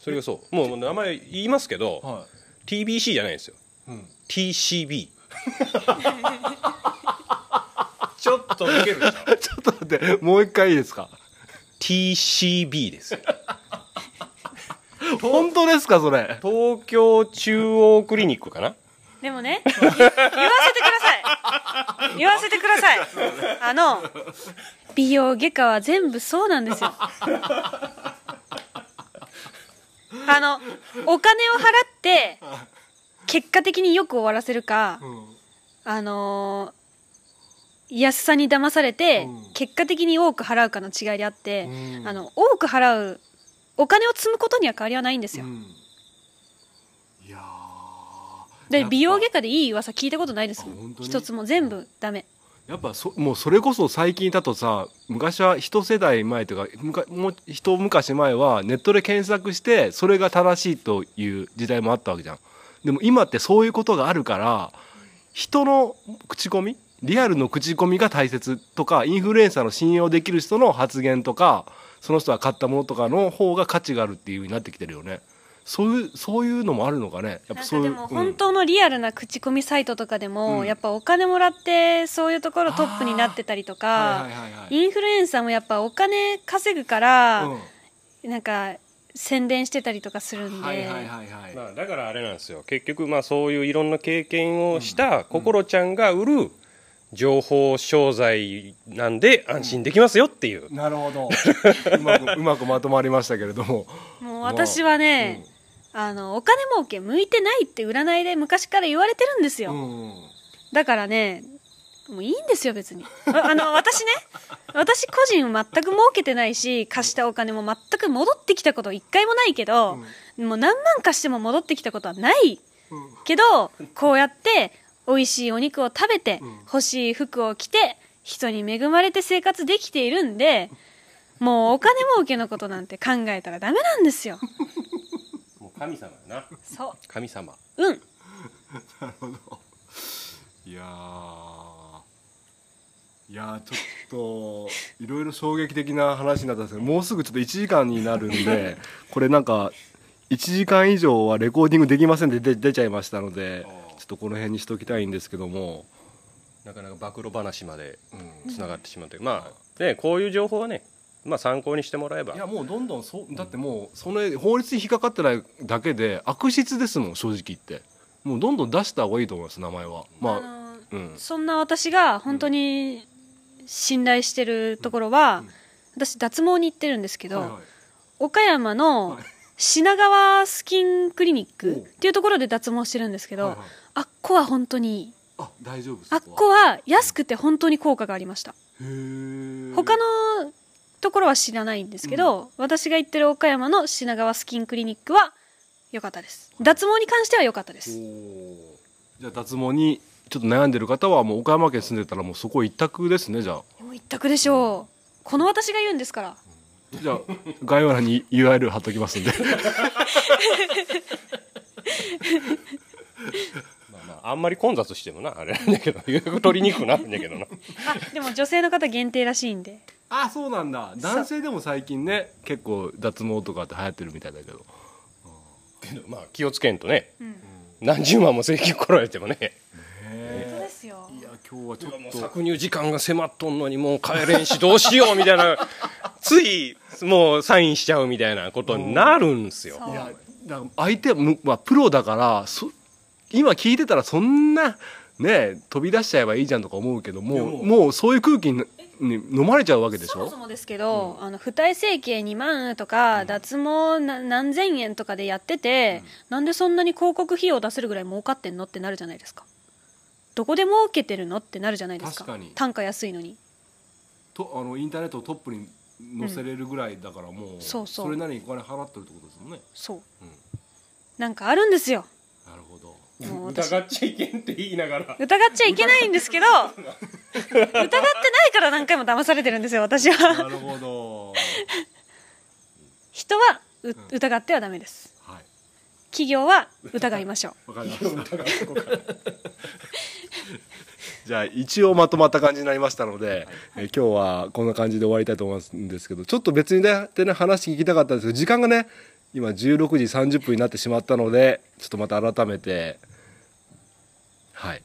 E: それがそう。もう名前言いますけど、
A: は
E: TBC じゃないんですよ。
A: い、うん、
E: TCB [LAUGHS] ちょっと抜けるでしょ
A: ちょっと待ってもう一回いいですか
E: ？TCB ですよ。[LAUGHS]
A: 本当ですかそれ？
E: 東京中央クリニックかな？
D: でもね言 [LAUGHS] 言わせてください [LAUGHS] 言わせてください。あの美容外科は全部そうなんですよ。[LAUGHS] あのお金を払って結果的によく終わらせるか、あのー安さに騙されて、
A: うん。
D: 結果的に多く払うかの違いであって、
A: うん。
D: あの多く払うお金を積むことには変わりはないんですよ、で美容外科でいい噂聞いたことないです。もん一つも全部ダメ。
A: やっぱそもうそれこそ最近だとさ昔は一世代前というかもう一昔前はネットで検索してそれが正しいという時代もあったわけじゃん。でも今ってそういうことがあるから人の口コミリアルの口コミが大切とかインフルエンサーの信用できる人の発言とかその人が買ったものとかの方が価値があるっていう風になってきてるよねそういうそういうのもあるのかね。やっぱそういう
D: かでも本当のリアルな口コミサイトとかでも、
A: うん。
D: やっぱお金もらってそういうところトップになってたりと
A: うん
D: か、
A: はいはいはいはい。
D: インフルエンサーもやっぱお金稼ぐから、
A: うん。
D: なんか宣伝してたりとかするんで、
A: はいはいはいはい。
E: まあ、だからあれなんですよ。結局まあそういういろんな経験をした心ちゃんが売る情報商材なんで安心できますよっていう、
A: なるほど。うまくうまくまとまりましたけれども。
D: もう私はね、あのお金儲け向いてないって占いで昔から言われてるんですよ、
A: うん
D: だからねもういいんですよ別に。ああの私ね [LAUGHS] 私個人全く儲けてないし貸したお金も全く戻ってきたこと一回もないけど、もう何万貸しても戻ってきたことはないけどこうやって美味しいお肉を食べて、欲しい服を着て人に恵まれて生活できているんでもうお金儲けのことなんて考えたらダメなんですよ [LAUGHS]
E: 神様やな。
D: そう。
E: 神様。
D: うん。[LAUGHS]
A: いやー。いやーちょっといろいろ衝撃的な話になったんですけどもうすぐちょっと1時間になるんで [LAUGHS] これなんか1時間以上はレコーディングできませんで出出ちゃいましたのでちょっとこの辺にしときたいんですけども、
E: なかなか暴露話まで
A: うん
E: つながってしまって、まあねこういう情報はね、まあ、参考にしてもらえば。
A: いやもうどんどんそうだってもうその法律に引っかかってないだけで悪質ですもん正直言って。もうどんどん出した方がいいと思います名前は。まあうん。
D: そんな私が本当に信頼してるところは、私脱毛に行ってるんですけど、
A: はいはい。
D: 岡山の
A: はい。
D: 品川スキンクリニックっていうところで脱毛してるんですけど、
A: はいはい。
D: あっこは本当にいい
A: あ大丈夫
D: あっこは安くて本当に効果がありました。他のところは知らないんですけど、私が行ってる岡山の品川スキンクリニックは良かったです。脱毛に関しては良かったです。
A: じゃあ脱毛にちょっと悩んでる方はもう岡山県住んでたらもうそこ一択ですねじゃあ。
D: もう一択でしょう。この私が言うんですから。
A: じゃあ概要欄に URL 貼っときますんで。[LAUGHS]
E: まあまああんまり混雑してもなあれなんだけど。予 [LAUGHS] 約取りにくくなるんだけどな。
D: あでも女性の方限定らしいんで
A: あそうなんだ。男性でも最近ね結構脱毛とかって流行ってるみたいだけど。
E: けどまあ気をつけんとね。
D: うん。
E: 何十万も請求来られてもね。
D: 本当ですよ。
A: いや今日はちょっ
E: もう
A: と
E: 搾乳時間が迫っとんのにもう帰れんしどうしようみたいな。[LAUGHS] ついもうサインしちゃうみたいなことになるんですよ。
D: そう。
A: いやだから相手はむ、まあ、プロだからそ今聞いてたらそんなね飛び出しちゃえばいいじゃんとか思うけどもうも。うそういう空気にに飲まれちゃうわけでしょ？
D: そもそもですけど、あの付帯整形2万とか、脱毛な何千円とかでやってて、なんでそんなに広告費用出せるぐらい儲かってんのってなるじゃないですか。どこで儲けてるのってなるじゃないですか。
A: 確かに。
D: 単価安いのに。
A: とあのインターネットをトップに載せれるぐらいだからもう、
D: そうそう。
A: れなりにお金払ってるってことですもんね。
D: そう、
A: うん。
D: なんかあるんですよ。
A: なるほど
D: もう私
E: 疑っちゃいけんって言いながら。
D: 疑っちゃいけないんですけど疑ってないから何回も騙されてるんですよ私
A: な
D: は
A: るほど。
D: 人はう疑ってはダメです。
A: はい。
D: 企業は疑いましょう。
A: わかりました。じゃあ一応まとまった感じになりましたので、えー今日はこんな感じで終わりたいと思うんですけどちょっと別にねでね話聞きたかったんですけど時間がね今16時30分になってしまったのでちょっとまた改めてはい、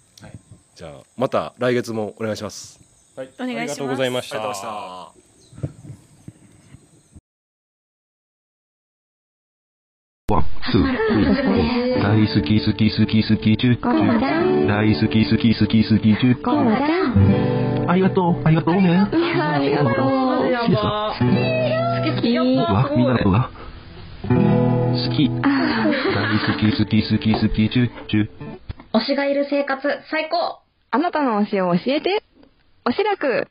A: じゃあまた来月もお願いします
E: はい
D: お願いします
E: ありがとうございました
A: ありがとうございました
F: One, two, three、大好き好き好き好きチュッチュ大好き好き好き好きチュッありがとう、ありがとうね。ありがとう。好きさ。好きよ。わ、みんなのが。好き。大好き好き好き好きチュッチュ
G: 推しがいる生活最高
H: あなたの推しを教えて。推し楽。